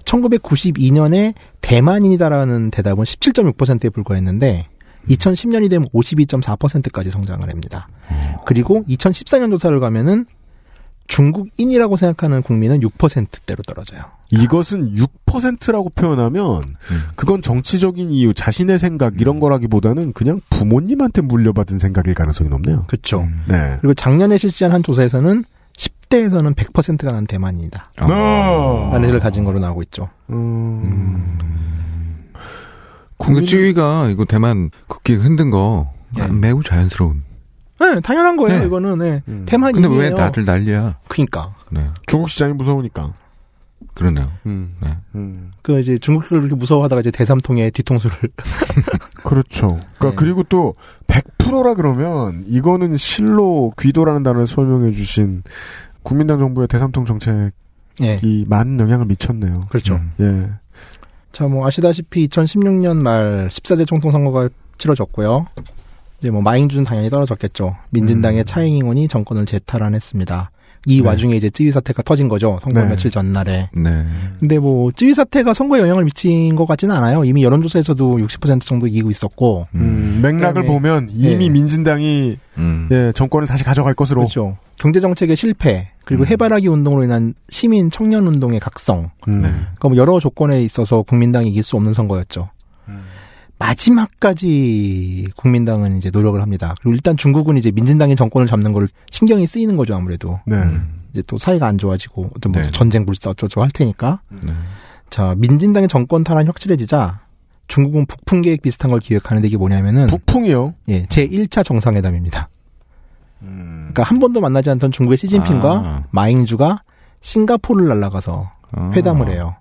1992년에 대만인이다라는 대답은 17.6%에 불과했는데 2010년이 되면 52.4%까지 성장을 합니다. 그리고 2014년 조사를 가면은 중국인이라고 생각하는 국민은 6%대로 떨어져요. 이것은 6%라고 표현하면 그건 정치적인 이유, 자신의 생각 이런 거라기보다는 그냥 부모님한테 물려받은 생각일 가능성이 높네요. 그렇죠. 네. 그리고 작년에 실시한 한 조사에서는 10대에서는 100%가 난 대만인이다. 어. 라는 식을 가진 거로 나오고 있죠. 음. 그 찌위가 이거 대만 국기 흔든 거 아, 매우 자연스러운. 네, 당연한 거예요. 네. 이거는 네. 음. 대만인이에요. 근데 왜 다들 난리야? 그니까. 네. 중국 시장이 무서우니까. 그러네요. 음. 네. 음. 그 이제 중국을 그렇게 무서워하다가 이제 대삼통의 뒤통수를 [laughs] 그렇죠. 그러니까 그리고 또 100%라 그러면 이거는 실로 귀도라는 단어를 설명해 주신 국민당 정부의 대삼통 정책이 예. 많은 영향을 미쳤네요. 그렇죠. 예. 자, 뭐 아시다시피 2016년 말 14대 총통 선거가 치러졌고요. 이제 뭐 마잉준 당연히 떨어졌겠죠. 민진당의 차잉잉원이 정권을 재탈환했습니다. 이 네. 와중에 이제 찌위 사태가 터진 거죠. 선거 네. 며칠 전날에. 네. 근데 뭐 찌위 사태가 선거에 영향을 미친 것 같지는 않아요. 이미 여론조사에서도 60% 정도 이기고 있었고. 음, 맥락을 그다음에- 보면 이미 예. 민진당이 음. 예, 정권을 다시 가져갈 것으로. 그렇죠. 경제 정책의 실패 그리고 음. 해바라기 운동으로 인한 시민 청년 운동의 각성. 음. 그러니까 뭐 여러 조건에 있어서 국민당이 이길 수 없는 선거였죠. 마지막까지 국민당은 이제 노력을 합니다. 그리고 일단 중국은 이제 민진당의 정권을 잡는 걸 신경이 쓰이는 거죠 아무래도. 네. 이제 또 사이가 안 좋아지고 어떤 뭐 네. 전쟁 불사 어쩌고 할 테니까. 네. 자 민진당의 정권 탈환이 확실해지자 중국은 북풍 계획 비슷한 걸 기획하는데 이게 뭐냐면은 북풍이요? 예, 제 1차 정상회담입니다. 그러니까 한 번도 만나지 않던 중국의 시진핑과 아. 마잉주가 싱가포르를 날아가서 아. 회담을 해요.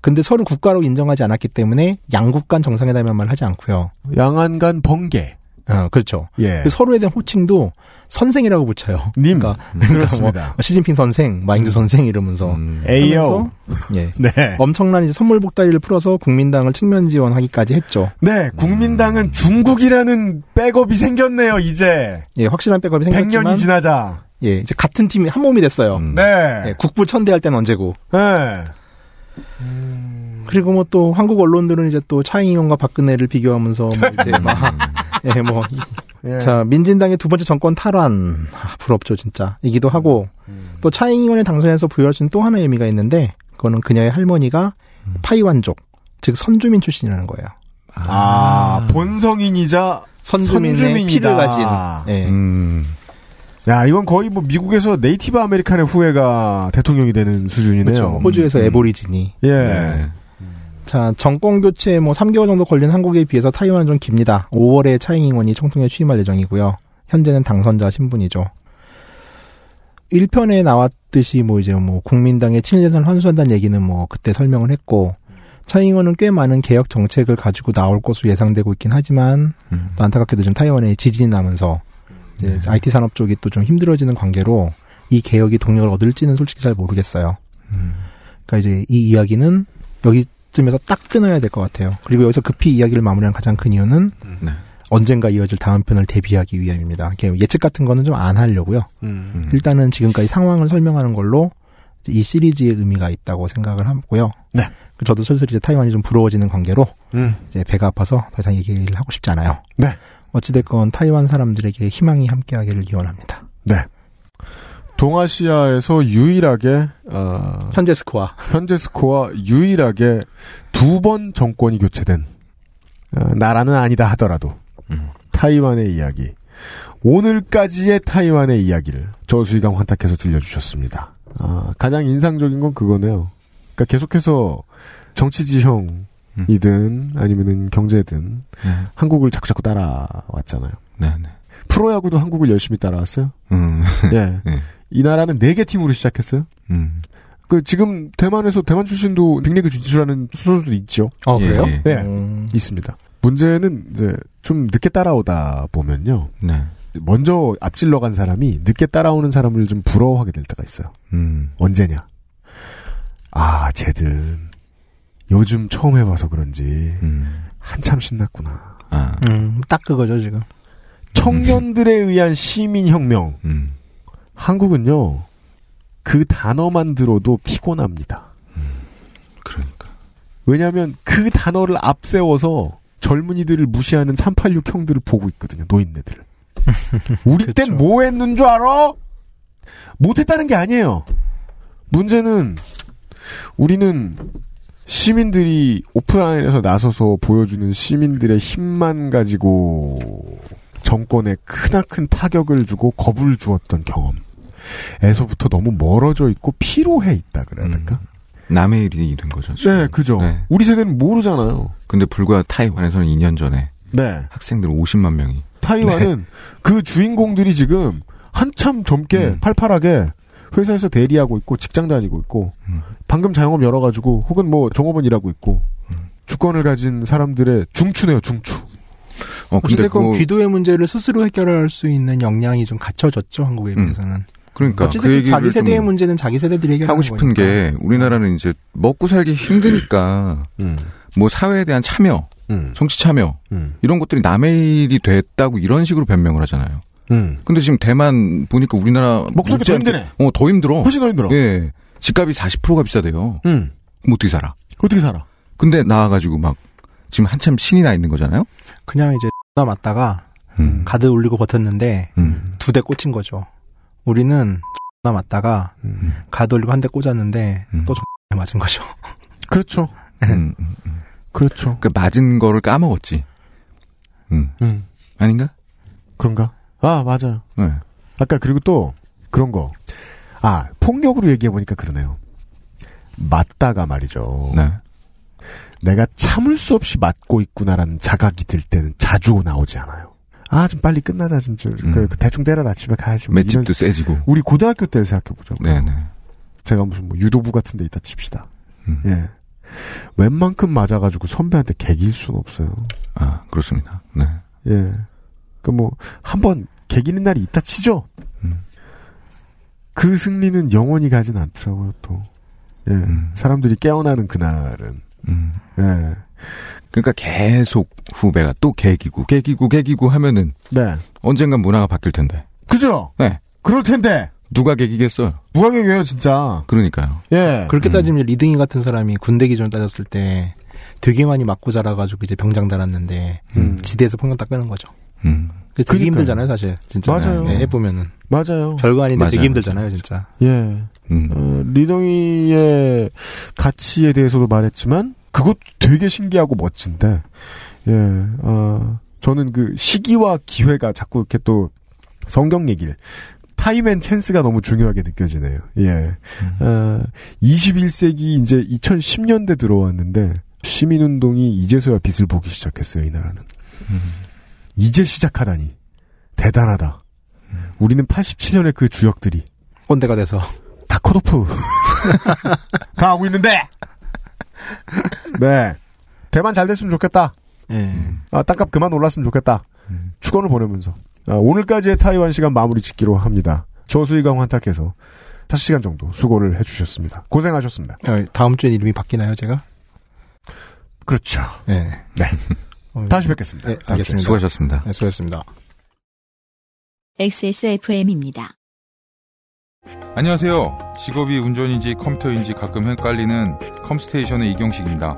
근데 서로 국가로 인정하지 않았기 때문에 양국 간 정상회담만 하지 않고요. 양안 간 번개. 어, 그렇죠. 예. 그 서로에 대한 호칭도 선생이라고 붙여요. 님. 그러니까, 음, 그러니까. 뭐 시진핑 선생, 마잉주 선생 이러면서 에이요. 하면서 예. [laughs] 네. 엄청난 이제 선물 복다리를 풀어서 국민당을 측면 지원하기까지 했죠. 네, 국민당은 중국이라는 백업이 생겼네요, 이제. 예, 확실한 백업이 생겼지만 100년이 지나자. 예, 이제 같은 팀이 한 몸이 됐어요. 네. 예, 국부 천대할 때는 언제고. 네. 그리고 뭐 또 한국 언론들은 이제 또 차이잉원과 박근혜를 비교하면서 뭐 이제 [laughs] 막, 예, 뭐. 예. 자, 민진당의 두 번째 정권 탈환. 아, 부럽죠, 진짜. 이기도 하고, 또 차이잉원의 당선에서 부여할 수 있는 또 하나의 의미가 있는데, 그거는 그녀의 할머니가 파이완족, 즉 선주민 출신이라는 거예요. 아, 본성인이자 선주민의 선주민이다. 피를 가진. 예. 음. 야, 이건 거의 뭐 미국에서 Native American의 후예가 대통령이 되는 수준이네요. 그렇죠. 호주에서 Aborigine. 예. 네. 자, 정권 교체 뭐 3개월 정도 걸린 한국에 비해서 타이완은 좀 깁니다. 5월에 차잉잉원이 총통에 취임할 예정이고요. 현재는 당선자 신분이죠. 1편에 나왔듯이 뭐 이제 뭐 국민당의 친일재산을 환수한다는 얘기는 뭐 그때 설명을 했고 차잉원은 꽤 많은 개혁 정책을 가지고 나올 것으로 예상되고 있긴 하지만 또 안타깝게도 좀 타이완에 지진이 나면서 이제 IT 산업 쪽이 또 좀 힘들어지는 관계로 이 개혁이 동력을 얻을지는 솔직히 잘 모르겠어요. 그러니까 이제 이 이야기는 여기쯤에서 딱 끊어야 될 것 같아요. 그리고 여기서 급히 이야기를 마무리한 가장 큰 이유는 네. 언젠가 이어질 다음 편을 대비하기 위함입니다. 예측 같은 거는 좀 안 하려고요. 음. 일단은 지금까지 상황을 설명하는 걸로 이 시리즈의 의미가 있다고 생각을 하고요. 네. 저도 슬슬 이제 타이완이 좀 부러워지는 관계로 음. 이제 배가 아파서 더 이상 얘기를 하고 싶지 않아요. 네. 어찌됐건 타이완 사람들에게 희망이 함께하기를 기원합니다. 네. 동아시아에서 유일하게 어, 현재 스코어 현재 스코어 유일하게 두 번 정권이 교체된 어, 나라는 아니다 하더라도 타이완의 이야기 오늘까지의 타이완의 이야기를 저수희강 환탁해서 들려주셨습니다. 아, 가장 인상적인 건 그거네요. 그러니까 계속해서 정치 지형 이든 아니면은 경제든 네. 한국을 자꾸 자꾸 따라왔잖아요. 네, 네. 프로야구도 한국을 열심히 따라왔어요. 음. 예. [laughs] 네. 이 나라는 네 개 팀으로 시작했어요. 음. 그 지금 대만에서 대만 출신도 빅리그 진출하는 선수도 있죠. 어, 그래요? 예, 네, 음. 있습니다. 문제는 이제 좀 늦게 따라오다 보면요. 네. 먼저 앞질러 간 사람이 늦게 따라오는 사람을 좀 부러워하게 될 때가 있어요. 음. 언제냐? 아, 쟤들은 요즘 처음 해봐서 그런지 음. 한참 신났구나. 아. 음, 딱 그거죠 지금. 청년들에 의한 시민혁명. 음. 한국은요, 그 단어만 들어도 피곤합니다. 그러니까. 왜냐하면 그 단어를 앞세워서 젊은이들을 무시하는 386 형들을 보고 있거든요, 노인네들을. [laughs] 우리 땐뭐 했는 줄 알아? 못했다는 게 아니에요. 문제는 우리는 시민들이 오프라인에서 나서서 보여주는 시민들의 힘만 가지고 정권에 크나큰 타격을 주고 겁을 주었던 경험에서부터 너무 멀어져 있고 피로해 있다 그래야 될까? 남의 일이 된 거죠. 지금. 네, 그죠. 네. 우리 세대는 모르잖아요. 근데 불과 타이완에서는 2년 전에 네. 학생들 50만 명이 타이완은 그 주인공들이 지금 한참 젊게 음. 팔팔하게 회사에서 대리하고 있고 직장 다니고 있고 음. 방금 자영업 열어가지고 혹은 뭐 종업원 일하고 있고 음. 주권을 가진 사람들의 중추네요 중추. 어 근데 그거 귀도의 문제를 스스로 해결할 수 있는 역량이 좀 갖춰졌죠 한국에 음. 비해서는. 그러니까 그 어찌됐든 얘기를 자기 세대의 좀 문제는 자기 세대들이 해결하는 하고 싶은 거니까. 게 우리나라는 이제 먹고 살기 힘드니까 음. 뭐 사회에 대한 참여, 음. 정치 참여 음. 이런 것들이 남의 일이 됐다고 이런 식으로 변명을 하잖아요. 음. 근데 지금 대만 보니까 우리나라 먹살기 더 힘드네. 어, 더 힘들어. 훨씬 더 힘들어. 예. 집값이 40%가 비싸대요. 음. 그럼 어떻게 살아? 어떻게 살아? 근데 나와가지고 막 지금 한참 신이 나 있는 거잖아요. 그냥 이제 [laughs] 나 맞다가 음. 가드 올리고 버텼는데 음. 두대 꽂힌 거죠. 우리는 [laughs] 나 맞다가 가드 올리고 한 대 꽂았는데 또 [laughs] 맞은 거죠. 그렇죠. 음, 음, 음. 그렇죠. 그 맞은 거를 까먹었지. 음. 음. 아닌가? 그런가? 아, 맞아요. 네. 아까 그리고 또 그런 거. 아, 폭력으로 얘기해 보니까 그러네요. 맞다가 말이죠. 네. 내가 참을 수 없이 맞고 있구나라는 자각이 들 때는 자주 나오지 않아요. 아, 좀 빨리 끝나자, 좀, 좀 그, 그 대충 때려라, 집에 가야지. 뭐 맷집도 세지고. 우리 고등학교 때를 생각해보죠. 네네. 제가 무슨 뭐 유도부 같은 데 있다 칩시다. 음. 예. 웬만큼 맞아가지고 선배한테 개길 수는 없어요. 아, 그렇습니다. 네. 예. 그 뭐, 한 번 개기는 날이 있다 치죠? 음. 그 승리는 영원히 가진 않더라고요, 또. 예. 음. 사람들이 깨어나는 그날은. 예. 그러니까 계속 후배가 또 개기고, 개기고, 개기고 하면은. 네. 언젠간 문화가 바뀔 텐데. 그죠? 네. 그럴 텐데. 누가 개기겠어요? 누가 개겨요, 진짜. 그러니까요. 예. 그렇게 따지면 리등이 같은 사람이 군대 기준 따졌을 때 되게 많이 맞고 자라가지고 이제 병장 달았는데 음. 지대에서 폭력 딱 끄는 거죠. 음. 그게 되게 그러니까요. 힘들잖아요, 사실. 진짜. 맞아요. 예, 해보면은. 맞아요. 별거 아닌데 맞아요, 되게 힘들잖아요, 진짜. 예. 음. 어, 리덩이의 가치에 대해서도 말했지만, 그것 되게 신기하고 멋진데, 예, 어, 저는 그 시기와 기회가 자꾸 이렇게 또 성경 얘기를, time and chance가 너무 중요하게 느껴지네요. 예. 어, 21세기 이제 2010년대 들어왔는데, 시민운동이 이제서야 빛을 보기 시작했어요, 이 나라는. 이제 시작하다니. 대단하다. 우리는 87년에 그 주역들이. 꼰대가 돼서. 다 컷오프. [laughs] 다 하고 있는데! 네. 대만 잘 됐으면 좋겠다. 예. 아, 땅값 그만 올랐으면 좋겠다. 축원을 보내면서. 아, 오늘까지의 타이완 시간 마무리 짓기로 합니다. 저수희강 환탁해서 5시간 정도 수고를 해주셨습니다. 고생하셨습니다. 어, 다음 주에 이름이 바뀌나요, 제가? 그렇죠. 네. 네. [laughs] 다시 뵙겠습니다. 네, 알겠습니다. 수고하셨습니다. 네, 수고하셨습니다. XSFM입니다. 안녕하세요. 직업이 운전인지 컴퓨터인지 가끔 헷갈리는 컴스테이션의 이경식입니다.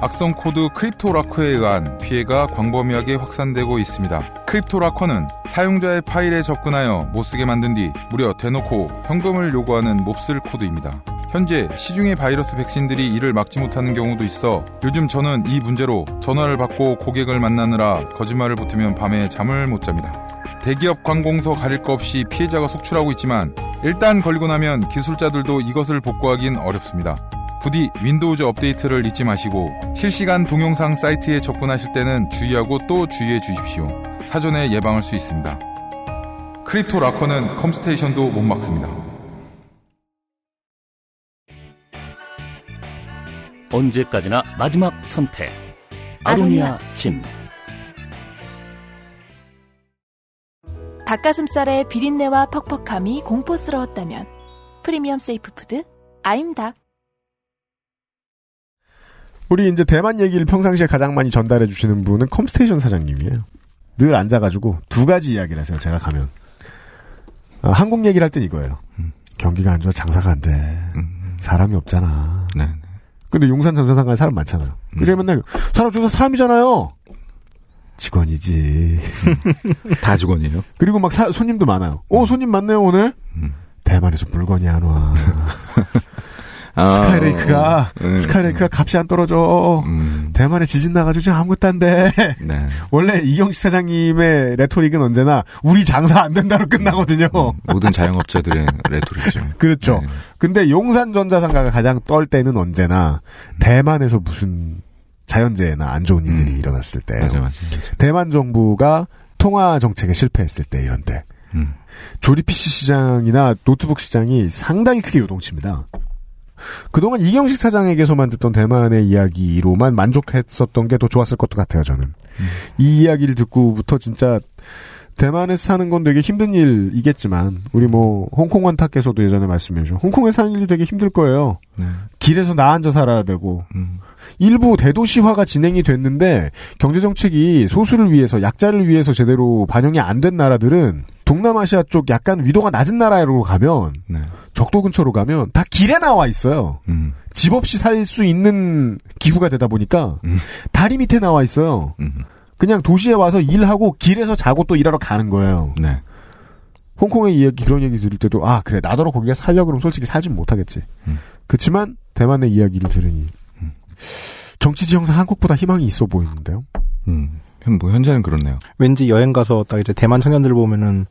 악성 코드 CryptoLocker에 의한 피해가 광범위하게 확산되고 있습니다. CryptoLocker는 사용자의 파일에 접근하여 못쓰게 만든 뒤 무려 대놓고 현금을 요구하는 몹쓸 코드입니다. 현재 시중의 바이러스 백신들이 이를 막지 못하는 경우도 있어 요즘 저는 이 문제로 전화를 받고 고객을 만나느라 거짓말을 보태면 밤에 잠을 못 잡니다. 대기업 관공서 가릴 거 없이 피해자가 속출하고 있지만 일단 걸리고 나면 기술자들도 이것을 복구하긴 어렵습니다. 부디 Windows 업데이트를 잊지 마시고 실시간 동영상 사이트에 접근하실 때는 주의하고 또 주의해 주십시오. 사전에 예방할 수 있습니다. CryptoLocker는 컴스테이션도 못 막습니다. 언제까지나 마지막 선택. 아로니아 진. 닭가슴살의 비린내와 퍽퍽함이 공포스러웠다면 premium safe food 아임닭 우리 이제 대만 얘기를 평상시에 가장 많이 전달해 주시는 분은 컴스테이션 사장님이에요. 늘 앉아가지고 두 가지 이야기를 하세요. 제가 가면 아, 한국 얘기를 할 땐 이거예요. 경기가 안 좋아 장사가 안 돼. 사람이 없잖아. 네. 근데 용산 전자상가에 사람 많잖아요. 그래 맨날 사람 중에 사람이잖아요. 직원이지. [laughs] 다 직원이에요. 그리고 막 사- 손님도 많아요. 어 손님 많네요 오늘. 대만에서 물건이 안 와. [laughs] 아, Skylake가 어, 음. Skylake가 값이 안 떨어져. 대만에 지진 나가지고 지금 아무것도 안 돼. 네. 원래 이경식 사장님의 레토릭은 언제나 우리 장사 안 된다로 끝나거든요. 모든 자영업자들의 레토릭이죠. [laughs] 그렇죠. 근데 용산 전자상가가 가장 떨 때는 언제나 대만에서 무슨 자연재해나 안 좋은 일들이 일어났을 때. 맞아, 맞아, 대만 정부가 통화 정책에 실패했을 때 이런 때. 음. 조립 PC 시장이나 노트북 시장이 상당히 크게 요동칩니다. 그동안 이경식 사장에게서만 듣던 대만의 이야기로만 만족했었던 게 더 좋았을 것도 같아요, 저는. 이 이야기를 듣고부터 진짜 대만에서 사는 건 되게 힘든 일이겠지만, 우리 뭐, 홍콩 원탁께서도 예전에 말씀해 주신, 홍콩에 사는 일도 되게 힘들 거예요. 네. 길에서 나 앉아 살아야 되고, 일부 대도시화가 진행이 됐는데, 경제 정책이 소수를 위해서, 약자를 위해서 제대로 반영이 안 된 나라들은, 동남아시아 쪽 약간 위도가 낮은 나라로 가면, 적도 근처로 가면, 다 길에 나와 있어요. 집 없이 살 수 있는 기후가 되다 보니까, 다리 밑에 나와 있어요. 그냥 도시에 와서 일하고 길에서 자고 또 일하러 가는 거예요. 네. 홍콩의 이야기 그런 얘기 들을 때도 아 그래 나더러 거기가 살려 그러면 솔직히 살진 못하겠지. 그렇지만 대만의 이야기를 들으니 정치 지형상 한국보다 희망이 있어 보이는데요. 음, 현- 뭐 현재는 그렇네요. 왠지 여행 가서 딱 이제 대만 청년들 보면은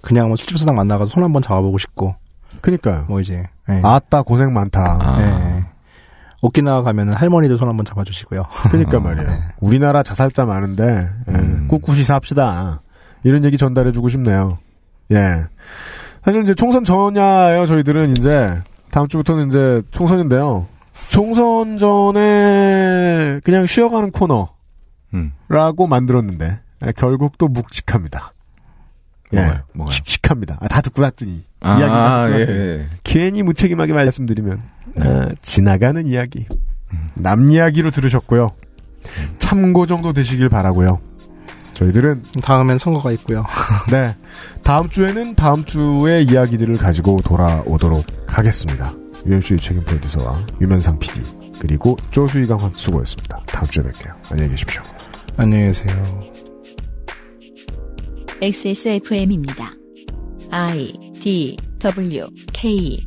그냥 뭐 술집사장 만나가서 손 한번 잡아보고 싶고. 그니까요. 뭐 이제. 예. 아따 고생 많다. 예. 오키나와 가면은 할머니들 손 한번 잡아주시고요. 그니까 말이에요. 우리나라 자살자 많은데 예, 꿋꿋이 삽시다. 이런 얘기 전달해주고 싶네요. 예. 사실 이제 총선 전야예요. 저희들은 이제 다음 주부터는 이제 총선인데요. 총선 전에 그냥 쉬어가는 코너 라고 만들었는데 예, 결국 또 묵직합니다. 예, 뭐가요? 뭐가요? 칙칙합니다. 아, 다 듣고 났더니 아, 이야기 다 듣고 예, 났더니 예. 괜히 무책임하게 말씀드리면 아, 지나가는 이야기, 남 이야기로 들으셨고요. 참고 정도 되시길 바라고요. 저희들은 다음엔 선거가 있고요. [laughs] 네 다음 주에는 다음 주의 이야기들을 가지고 돌아오도록 하겠습니다. UMC 책임 프로듀서와 유면상 PD 그리고 조수희강 수고했습니다. 다음 주에 뵐게요. 안녕히 계십시오. 안녕히 계세요. XSFM입니다. I D W K